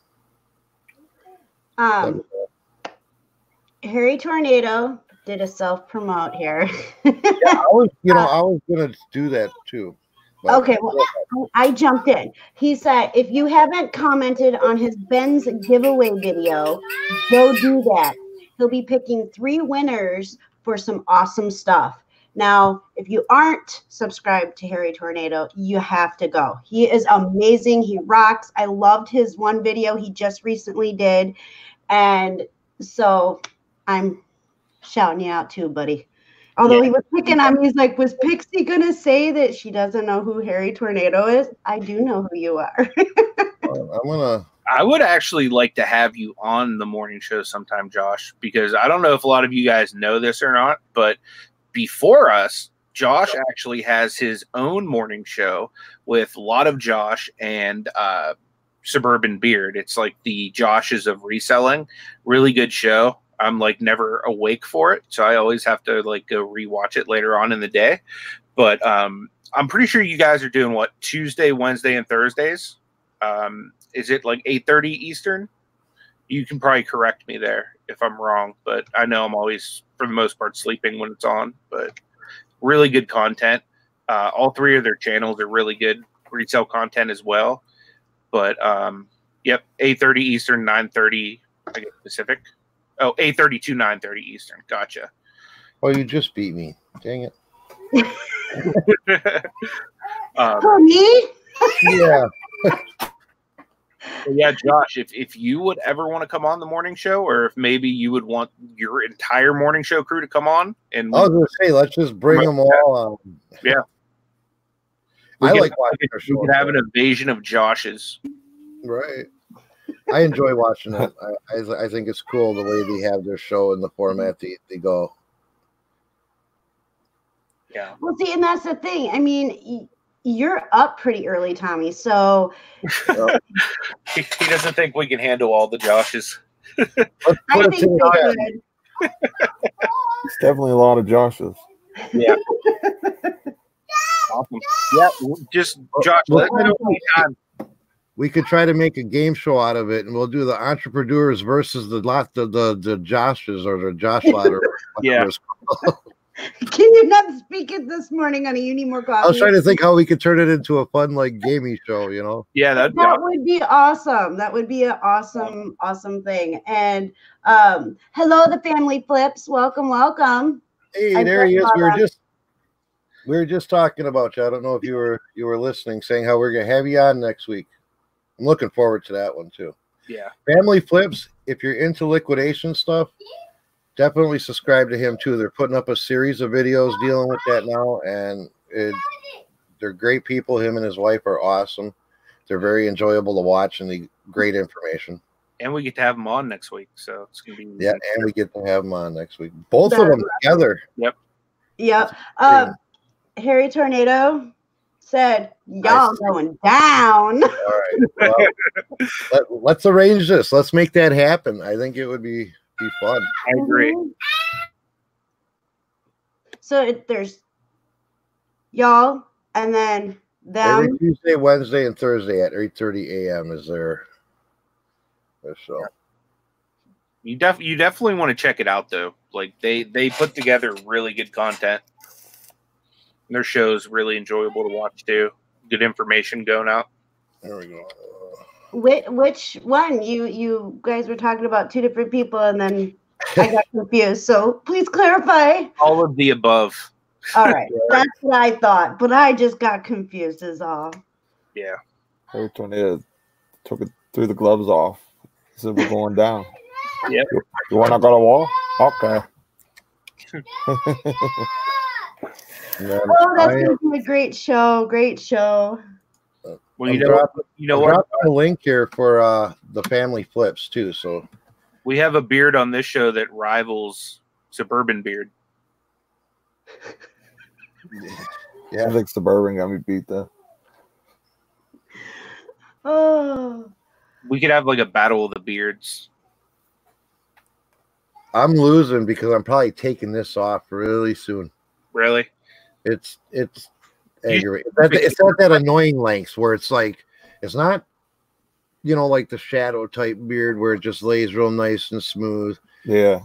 Um, Harry Tornado did a self promote here. Yeah, I was, (laughs) you know, I was gonna do that too. Okay, well, I jumped in. He said, if you haven't commented on his Ben's giveaway video, go do that. He'll be picking three winners for some awesome stuff. Now, if you aren't subscribed to Harry Tornado, you have to go. He is amazing. He rocks. I loved his one video he just recently did. And so I'm shouting you out too, buddy. Although he was picking on me, he's like, was Pixie gonna say that she doesn't know who Harry Tornado is? I do know who you are. (laughs) Uh, I'm gonna. I would actually like to have you on the morning show sometime, Josh, because I don't know if a lot of you guys know this or not, but before us, Josh actually has his own morning show with a lot of Josh and uh, Suburban Beard. It's like the Joshes of reselling. Really good show. I'm like never awake for it, so I always have to like go rewatch it later on in the day. But um, I'm pretty sure you guys are doing what Tuesday, Wednesday, and Thursdays. Um, is it like 8:30 Eastern? You can probably correct me there if I'm wrong, but I know I'm always, for the most part, sleeping when it's on. But really good content. Uh, all three of their channels are really good retail content as well. But um, yep, 8:30 Eastern, 9:30 I guess Pacific. Oh, 8:30 to 9:30 Eastern. Gotcha. Oh, you just beat me. Dang it. (laughs) (laughs) um, For me? Yeah. (laughs) But yeah, Josh, if, if you would ever want to come on the morning show, or if maybe you would want your entire morning show crew to come on, and I was gonna say, let's just bring them all on. Yeah. (laughs) I we could- like watching we their could, show. could have an invasion of Josh's. Right. I enjoy watching it. I, I, I think it's cool the way they have their show and the format they, they go. Yeah, Well, see, and that's the thing. I mean, y- you're up pretty early, Tommy. So (laughs) he, he doesn't think we can handle all the Joshes. (laughs) I think to they could. It's definitely a lot of Joshes. Yeah. awesome. Yeah, just Josh, let me know. We could try to make a game show out of it, and we'll do the entrepreneurs versus the lot the the, the Joshes or the Josh (laughs) ladder. Yeah. (laughs) Can you not speak it this morning on a You Need More Coffee? I was trying to think how we could turn it into a fun like gaming show. You know. Yeah, that'd be that awesome. would be awesome. That would be an awesome, awesome thing. And um, hello, the family flips. Welcome, welcome. Hey, I there he is. We were just we were just talking about you. I don't know if you were you were listening, saying how we're gonna have you on next week. I'm looking forward to that one too. yeah. Family Flips, if you're into liquidation stuff, definitely subscribe to him too. They're putting up a series of videos dealing with that now, and it, they're great people. Him and his wife are awesome. They're very enjoyable to watch and the great information. And we get to have them on next week, so it's gonna be Yeah, and we get to have them on next week. Both of them together. Yep. Yep. Um, Harry Tornado said, "Y'all going down." All right. Well, (laughs) let, let's arrange this. Let's make that happen. I think it would be be fun. I agree. Mhm. So it, there's y'all, and then them. Every. Tuesday, Wednesday, and Thursday at 8:30 a.m. is their their show. You def you definitely want to check it out though. Like they they put together really good content. Their show's really enjoyable to watch too. Good information going out. There we go. Which, which one? You you guys were talking about two different people, and then I got (laughs) confused. So please clarify. All of the above. All right, (laughs) that's what I thought, but I just got confused. Is all. Yeah. Harry Tornado took it, threw the gloves off. He said, We're going down. Yep. You, you want to go to war? Okay. (laughs) And then Oh, that's I, gonna be a great show. Great show. Well, I'm you know dropping, you know I'm what? dropping a link here for uh the family flips too. So We have a beard on this show that rivals Suburban Beard. (laughs) Yeah. I think Suburban got me beat though. Oh, (sighs) We could have like a battle of the beards. I'm losing because I'm probably taking this off really soon. Really? It's it's You- aggravating. It's at, it's at that annoying length where it's like it's not you know like the shadow type beard where it just lays real nice and smooth. Yeah.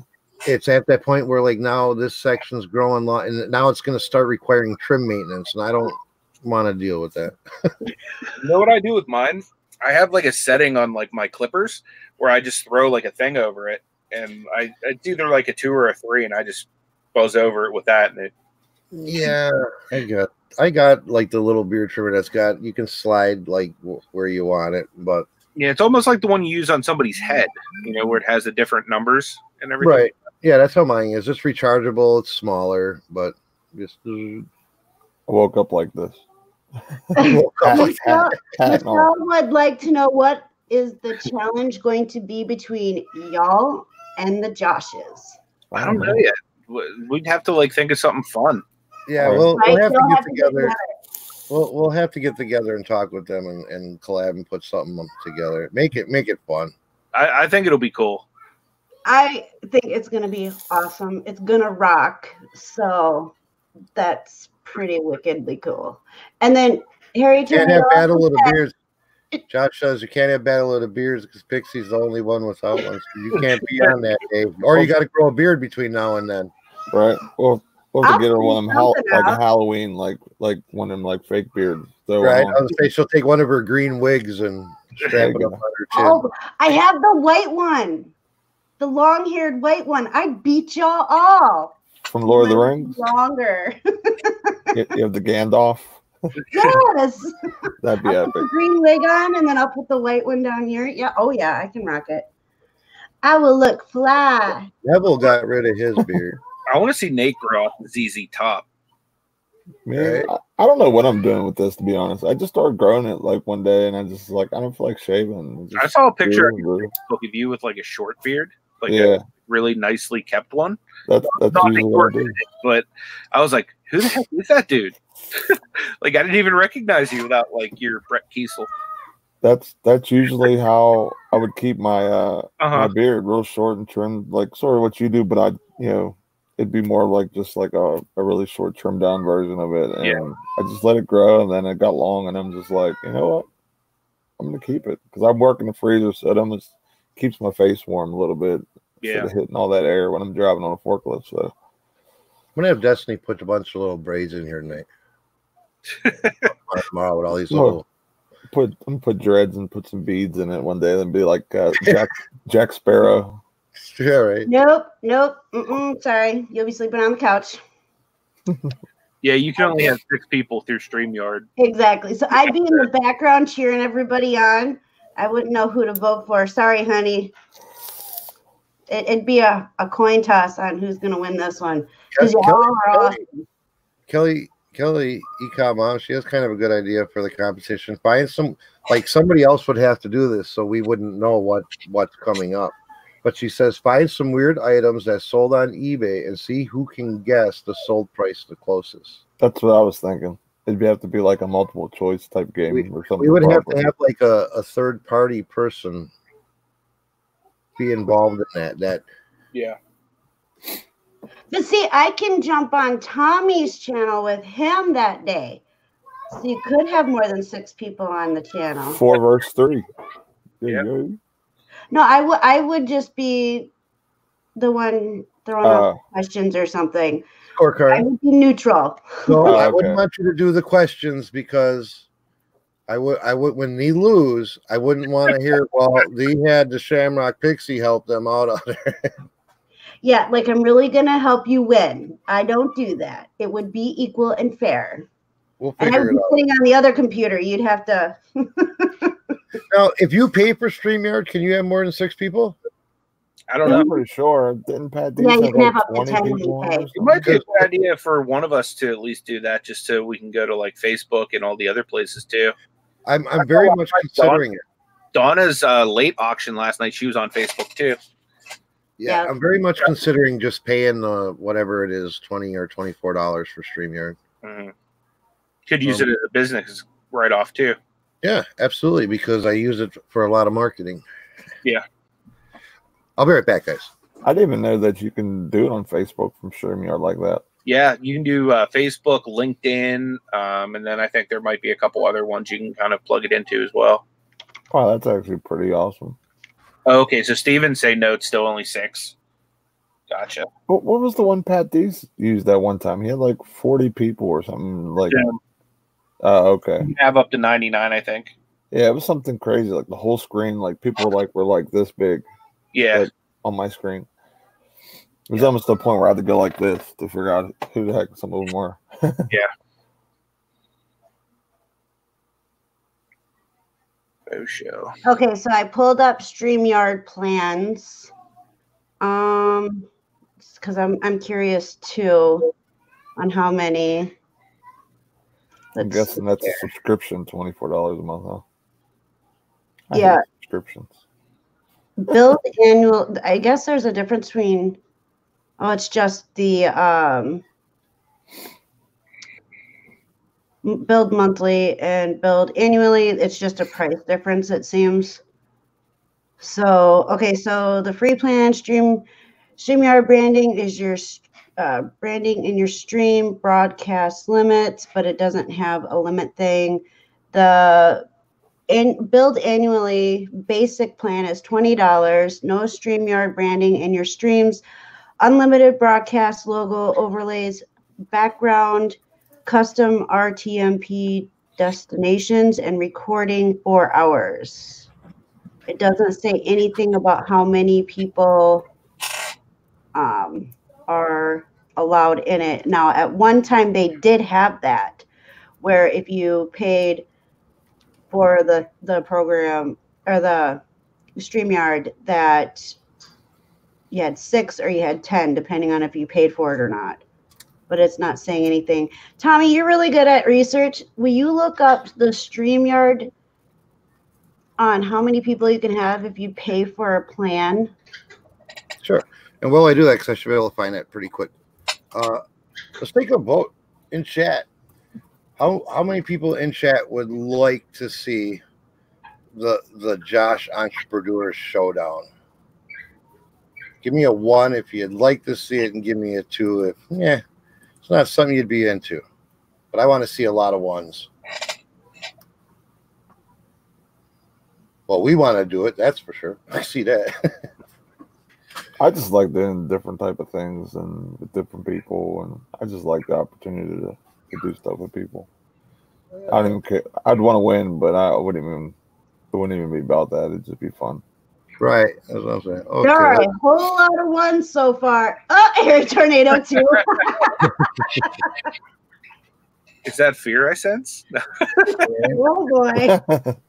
it's at that point where like now this section's growing long, and now it's going to start requiring trim maintenance, and I don't want to deal with that. You know what I do with mine? I have like a setting on like my clippers where I just throw like a thing over it, and I it's either like a two or a three, and I just buzz over it with that, and it Yeah, I got I got like the little beard trimmer that's got you can slide like w- where you want it, but yeah, it's almost like the one you use on somebody's head, you know, where it has the different numbers and everything. right, yeah, that's how mine is. It's rechargeable. It's smaller, but just uh, I woke up like this. Well, Hat, Michelle, hat, hat and all. Michelle would like to know what is the challenge going to be between y'all and the Joshes. I don't know yet. We'd have to like think of something fun. Yeah, Right. we'll, Right? we'll have to Y'all get have to get together. We'll we'll have to get together and talk with them and, and collab and put something together. Make it make it fun. I, I think it'll be cool. I think it's gonna be awesome. It's gonna rock. So that's pretty wickedly cool. And then Harry Can't Turner have also battle of the said- beers. Josh says you can't have battle of the beers because Pixie's the only one without one. So you can't be on that, Dave. Or you got to grow a beard between now and then. Right. Well, we'll have I'll to get her one of them figure like a. Halloween, like like one of them like fake beard. So Right? um, I was say she'll take one of her green wigs and strap it up on her chin. Oh, I have the white one, the long-haired white one. I beat y'all all. from Lord of the Rings, Longer. (laughs) you, you have the Gandalf. yes. (laughs) That'd be I'll epic. put the green wig on and then I'll put the white one down here. Yeah. Oh yeah, I can rock it. I will look fly. Neville got rid of his beard. I want to see Nate grow out the ZZ top. Man, I, I don't know what I'm doing with this to be honest. I just started growing it like one day, and I just like I don't feel like shaving. I saw a picture of you with like a short beard, like yeah, a really nicely kept one. that's that's Not usually what I do. it, but I was like, who the heck is that dude? (laughs) like I didn't even recognize you without like your Brett Keisel. That's that's usually how I would keep my uh my Uh-huh. beard real short and trimmed, like sort of what you do, but I you know it'd be more like just like a, a really short trimmed down version of it, and Yeah. I just let it grow, and then it got long, and I'm just like, you know what, I'm gonna keep it because I'm working the freezer, so it almost keeps my face warm a little bit instead Yeah. of hitting all that air when I'm driving on a forklift. So I'm gonna have Destiny put a bunch of little braids in here tonight. Tomorrow with all these Well, little. put I'm put dreads and put some beads in it one day, and be like uh, Jack Jack Sparrow. Yeah, right. Nope. Nope. Mm-mm, sorry. You'll be sleeping on the couch. (laughs) Yeah, you can only have six people through StreamYard. Exactly. So I'd be in the (laughs) background cheering everybody on. I wouldn't know who to vote for. Sorry, honey. It, it'd be a, a coin toss on who's going to win this one. Because Kelly, awesome. Kelly, Kelly, Ecom mom, she has kind of a good idea for the competition. Find some, like somebody else would have to do this, so we wouldn't know what what's coming up. But she says find some weird items that sold on eBay and see who can guess the sold price the closest. That's what I was thinking. It'd have to be like a multiple choice type game or something. We would have to have like a, a third party person be involved in that. That Yeah. But see, I can jump on Tommy's channel with him that day. So you could have more than six people on the channel. four verse three. There Yeah. You go. No, I would I would just be the one throwing Uh, out questions or something. Or I would be neutral. No, Oh, I wouldn't want you to do the questions because I would I would when they lose, I wouldn't want to hear (laughs) well, they had the Shamrock Pixie help them out on there. Yeah, like I'm really gonna help you win. I don't do that. It would be equal and fair. We'll And I figure would it be out. sitting on the other computer. You'd have to. (laughs) Now, if you pay for StreamYard, can you have more than six people? I don't know. I'm pretty sure. Didn't Pat Dees Yeah, you have can have up to 20 10 people you on pay. there or It might be a good idea for one of us to at least do that, just so we can go to like Facebook and all the other places too. I'm I'm very much considering it. Donna's uh, late auction last night. She was on Facebook too. Yeah, Yeah. I'm very much considering just paying the whatever it is, twenty or twenty four dollars for StreamYard. Mhm. Could use Um, it as a business right off too. Yeah, absolutely, because I use it for a lot of marketing. Yeah. I'll be right back, guys. I didn't even know that you can do it on Facebook from StreamYard like that. Yeah, you can do uh, Facebook, LinkedIn, um, and then I think there might be a couple other ones you can kind of plug it into as well. Wow, that's actually pretty awesome. Okay, so Steven say no, it's still only six. Gotcha. What, what was the one Pat Dees used that one time? He had like 40 people or something. Like, Yeah. Oh, okay. You have up to 99, I think. Yeah, it was something crazy. Like the whole screen, like people were like were like this big Yeah. Like- on my screen. It was almost to the point where I had to go like this to figure out who the heck some of them were. (laughs) Yeah. Oh, show. Okay, so I pulled up StreamYard plans. Um, because I'm I'm curious too on how many. I'm guessing that's a subscription, twenty four dollars a month, huh? I Yeah. subscriptions. build annual. I guess there's a difference between. Oh, it's just the um, build monthly and build annually. It's just a price difference, it seems. So okay, so the free plan stream StreamYard branding is your uh, branding in your stream broadcast limits, but it doesn't have a limit thing. The and build annually basic plan is $20 no streamyard branding in your streams unlimited broadcast logo overlays background custom rtmp destinations and recording four hours it doesn't say anything about how many people um, are allowed in it now at one time they did have that where if you paid for the the program or the StreamYard that you had six or you had ten, depending on if you paid for it or not. But it's not saying anything. Tommy, you're really good at research. Will you look up the StreamYard on how many people you can have if you pay for a plan? Sure. And while I do that, because I should be able to find that pretty quick, uh, let's take a vote in chat. How how many people in chat would like to see the the Josh Entrepreneur Showdown? Give me a one if you'd like to see it, and give me a two if yeah, it's not something you'd be into. But I want to see a lot of ones. Well, we want to do it, that's for sure. (laughs) I see that. (laughs) I just like doing different type of things and with different people, and I just like the opportunity to, to do stuff with people. I don't even care. I'd want to win, but I wouldn't even. It wouldn't even be about that. It'd just be fun. Right, that's what I'm saying. Okay, There are a whole lot of ones so far. Oh, (laughs) air tornado too. Is that fear I sense? (laughs) oh boy. (laughs)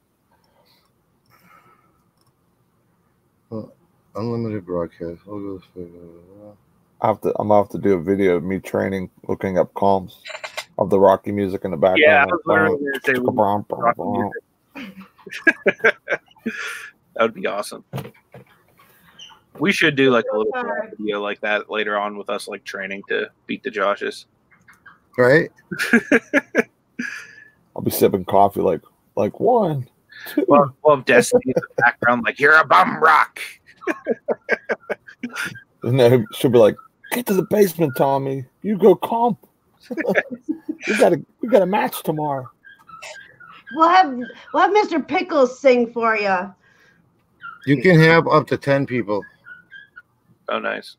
unlimited broadcast. Logos, I have to. I'm gonna have to do a video of me training, looking up calms of the Rocky music in the background. Yeah, I was literally going to say we- brum, brum, Rocky brum. music. (laughs) that would be awesome. We should do like a little video like that later on with us like training to beat the Joshes. Right? (laughs) I'll be sipping coffee like like one, two. Well, we'll Destiny in the background like you're a bum rock. And then she'll be like, "Get to the basement, Tommy. You go comp. (laughs) we got a we got a match tomorrow." We'll have we'll have Mr. Pickles sing for you. You can have up to 10 people. Oh, nice.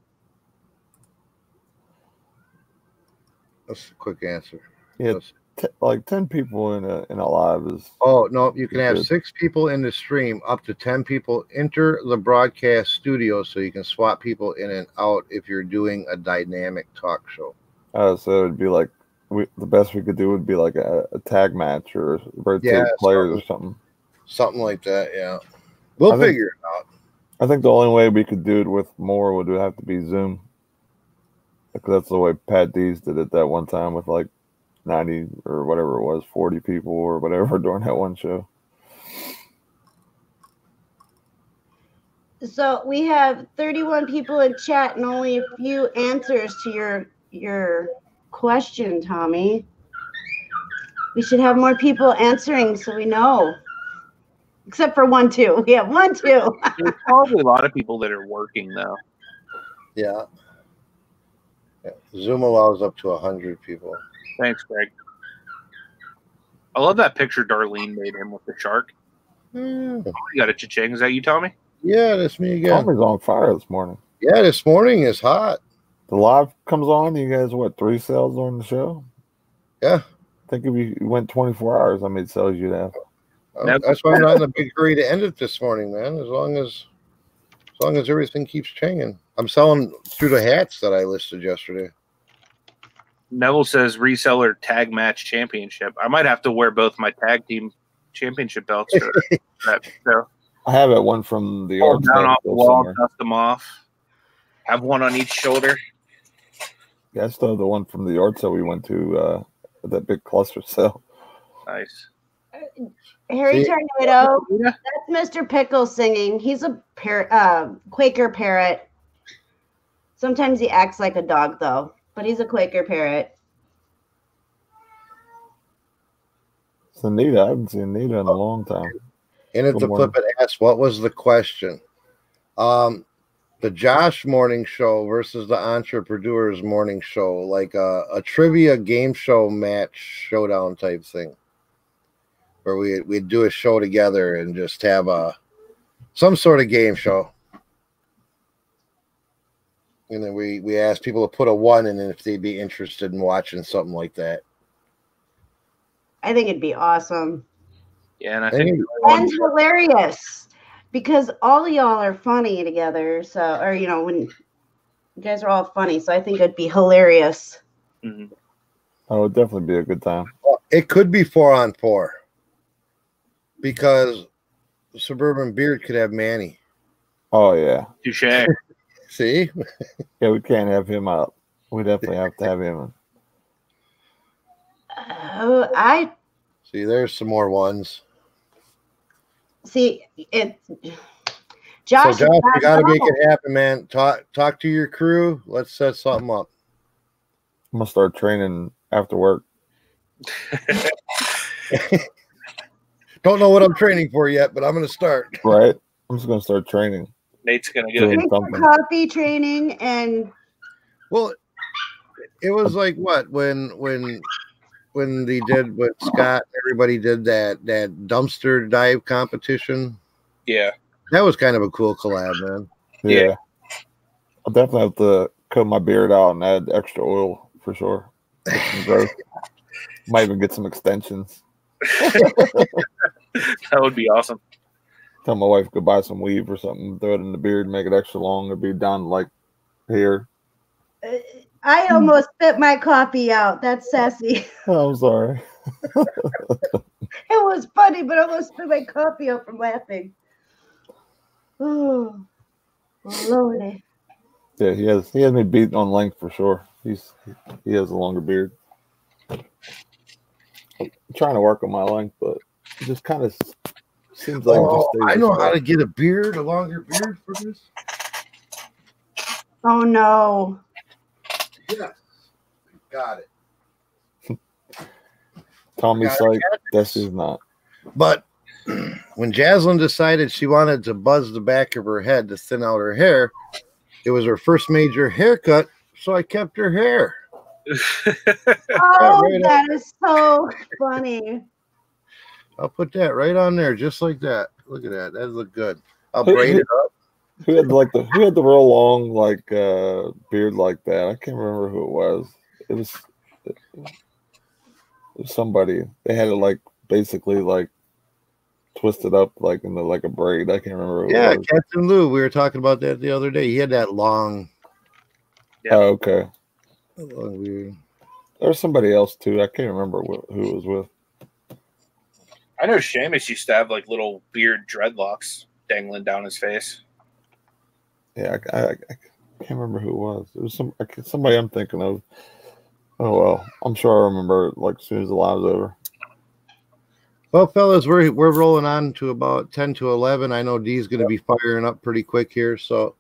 That's a quick answer. Yeah, That's- t- like ten people in a in a live is Oh, no, you can have Good. six people in the stream, up to 10 people enter the broadcast studio so you can swap people in and out if you're doing a dynamic talk show. uh, so it'd be like we the best we could do would be like a, a tag match or rotate Yeah, players or something. Something like that, yeah. We'll I think- figure it out. I think the only way we could do it with more would have to be Zoom. Because that's the way Pat Dees did it that one time with like 90 or whatever it was, 40 people or whatever (laughs) during that one show. So we have 31 people in chat and only a few answers to your your question, Tommy. We should have more people answering so we know. Except for one, two. (laughs) We have one, two. There's probably a lot of people that are working though. Yeah. yeah. Zoom allows up to 100 people. Thanks, Greg. I love that picture Darlene made him with the shark. Hmm. You got a cha-ching. Is that you, Tommy? Yeah, that's me again. Tommy's on fire this morning. Yeah, this morning is hot. The live comes on. You guys, what, three sales on the show? Yeah. I think if you went 24 hours, how many sales you'd have? Um, That's why I'm not in a big hurry to end it this morning, man. As long as as long as everything keeps changing. I'm selling through the hats that I listed yesterday. Neville says reseller tag match championship. I might have to wear both my tag team championship belts for (laughs) that. So I have it one from the pull art down off the wall, somewhere. dust them off. Have one on each shoulder. Yeah, I still have the one from the art sale we went to, uh, that big cluster sale. Nice. Harry See? Tornado. Yeah. That's Mr. Pickle singing. He's a par- uh, Quaker parrot. Sometimes he acts like a dog, though, but he's a Quaker parrot. It's Anita. I haven't seen Anita in a long time. And it's a to morning. flip it asked, what was the question? Um the Josh morning show versus the entrepreneurs morning show, like a, a trivia game show match showdown type thing. Where we we'd do a show together and just have a some sort of game show. And then we we asked people to put a one in if they'd be interested in watching something like that. I think it'd be awesome Yeah, and I I think think- and hilarious because all y'all are funny together. So, or you know, when you guys are all funny, so I think it'd be hilarious. mhm. Oh, it'd definitely be a good time. It could be four on four because Suburban Beard could have Manny. Oh, yeah. touche. See, Yeah, we can't have him out. We definitely have to have him. Oh, I see, there's some more ones. see it. Josh, so, Josh, is you got to make it happen, man. Talk, talk to your crew. Let's set something up. I'm going to start training after work. (laughs) Don't know what I'm training for yet, but I'm going to start. Right? I'm just going to start training. Nate's gonna get Doing it. Drink coffee training and Well, it was like what when when when they did with Scott. Everybody did that that dumpster dive competition. Yeah. That was kind of a cool collab, man. Yeah. Yeah. I'll definitely have to cut my beard out and add extra oil for sure. Get some growth. (laughs) Might even get some extensions. (laughs) That would be awesome. Tell my wife to buy some weave or something, throw it in the beard, make it extra long. It'd be down like here. uh, I almost spit my coffee out. That's sassy. Oh, (laughs) I'm sorry. It was funny, but I almost spit my coffee out from laughing. (sighs) Oh, lordy. Yeah, he has he has me beat on length for sure. He's he has a longer beard. I'm trying to work on my length, but just kind of seems like it just Oh, I know how to get a beard, a longer beard for this. Oh no. Yes, got it. Tommy's Got it. like, this is not. But (clears throat) when Jaslyn decided she wanted to buzz the back of her head to thin out her hair, it was her first major haircut, so I kept her hair. (laughs) Oh, right that is so funny. I'll put that right on there, just like that. Look at that. That look good. I'll braid it up. Who had like the who had the real long like uh beard like that? I can't remember who it was. It was, it was somebody. They had it like basically like twisted up like in the like a braid. I can't remember who Yeah, it was. Captain Lou. We were talking about that the other day. He had that long, Yeah. Oh, okay. long beard. There was somebody else too. I can't remember wh- who it was with. I know Seamus used to have like little beard dreadlocks dangling down his face. Yeah, I, I, I can't remember who it was. It was some somebody I'm thinking of. Oh well, I'm sure I remember it like as soon as the live's over. Well, fellas, we're we're rolling on to about ten to eleven. I know Dee's going to be firing up pretty quick here, so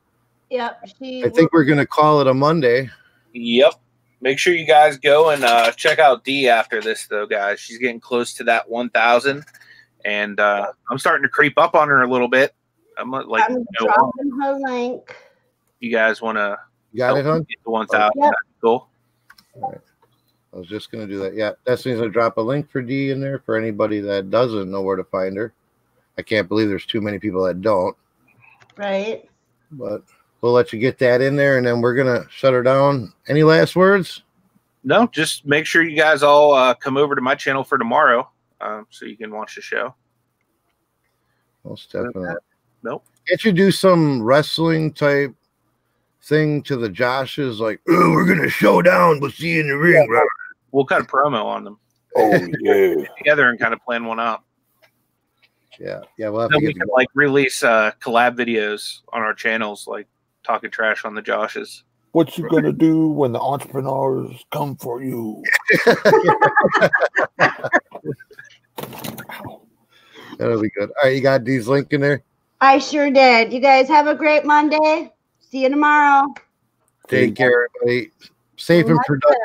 Yep. She I think we're going to call it a Monday. Yep. Make sure you guys go and uh, check out D after this, though, guys. She's getting close to that 1,000. And uh, I'm starting to creep up on her a little bit. I'm like, I'm you, know, dropping her link. you guys want to You got it, hon? get to 1,000. Yep. That's cool. I was just going to do that. Yeah, that means I drop a link for Dee in there for anybody that doesn't know where to find her. I can't believe there's too many people that don't, Right. but we'll let you get that in there, and then we're gonna shut her down. Any last words? No, just make sure you guys all uh, come over to my channel for tomorrow, um, so you can watch the show. Most definitely. Nope. Can't you do some wrestling type thing to the Joshes? Like, "Oh, we're gonna show down. We'll see you in the ring. right?" We'll cut a promo on them Oh (laughs) yeah. together and kind of plan one out. Yeah, yeah. We'll have Then to we can like release uh, collab videos on our channels, like talking trash on the Joshes. What you gonna do when the entrepreneurs come for you? (laughs) That'll be good. All right, you got these link in there. I sure did. You guys have a great Monday. See you tomorrow. Take care, everybody. Safe and productive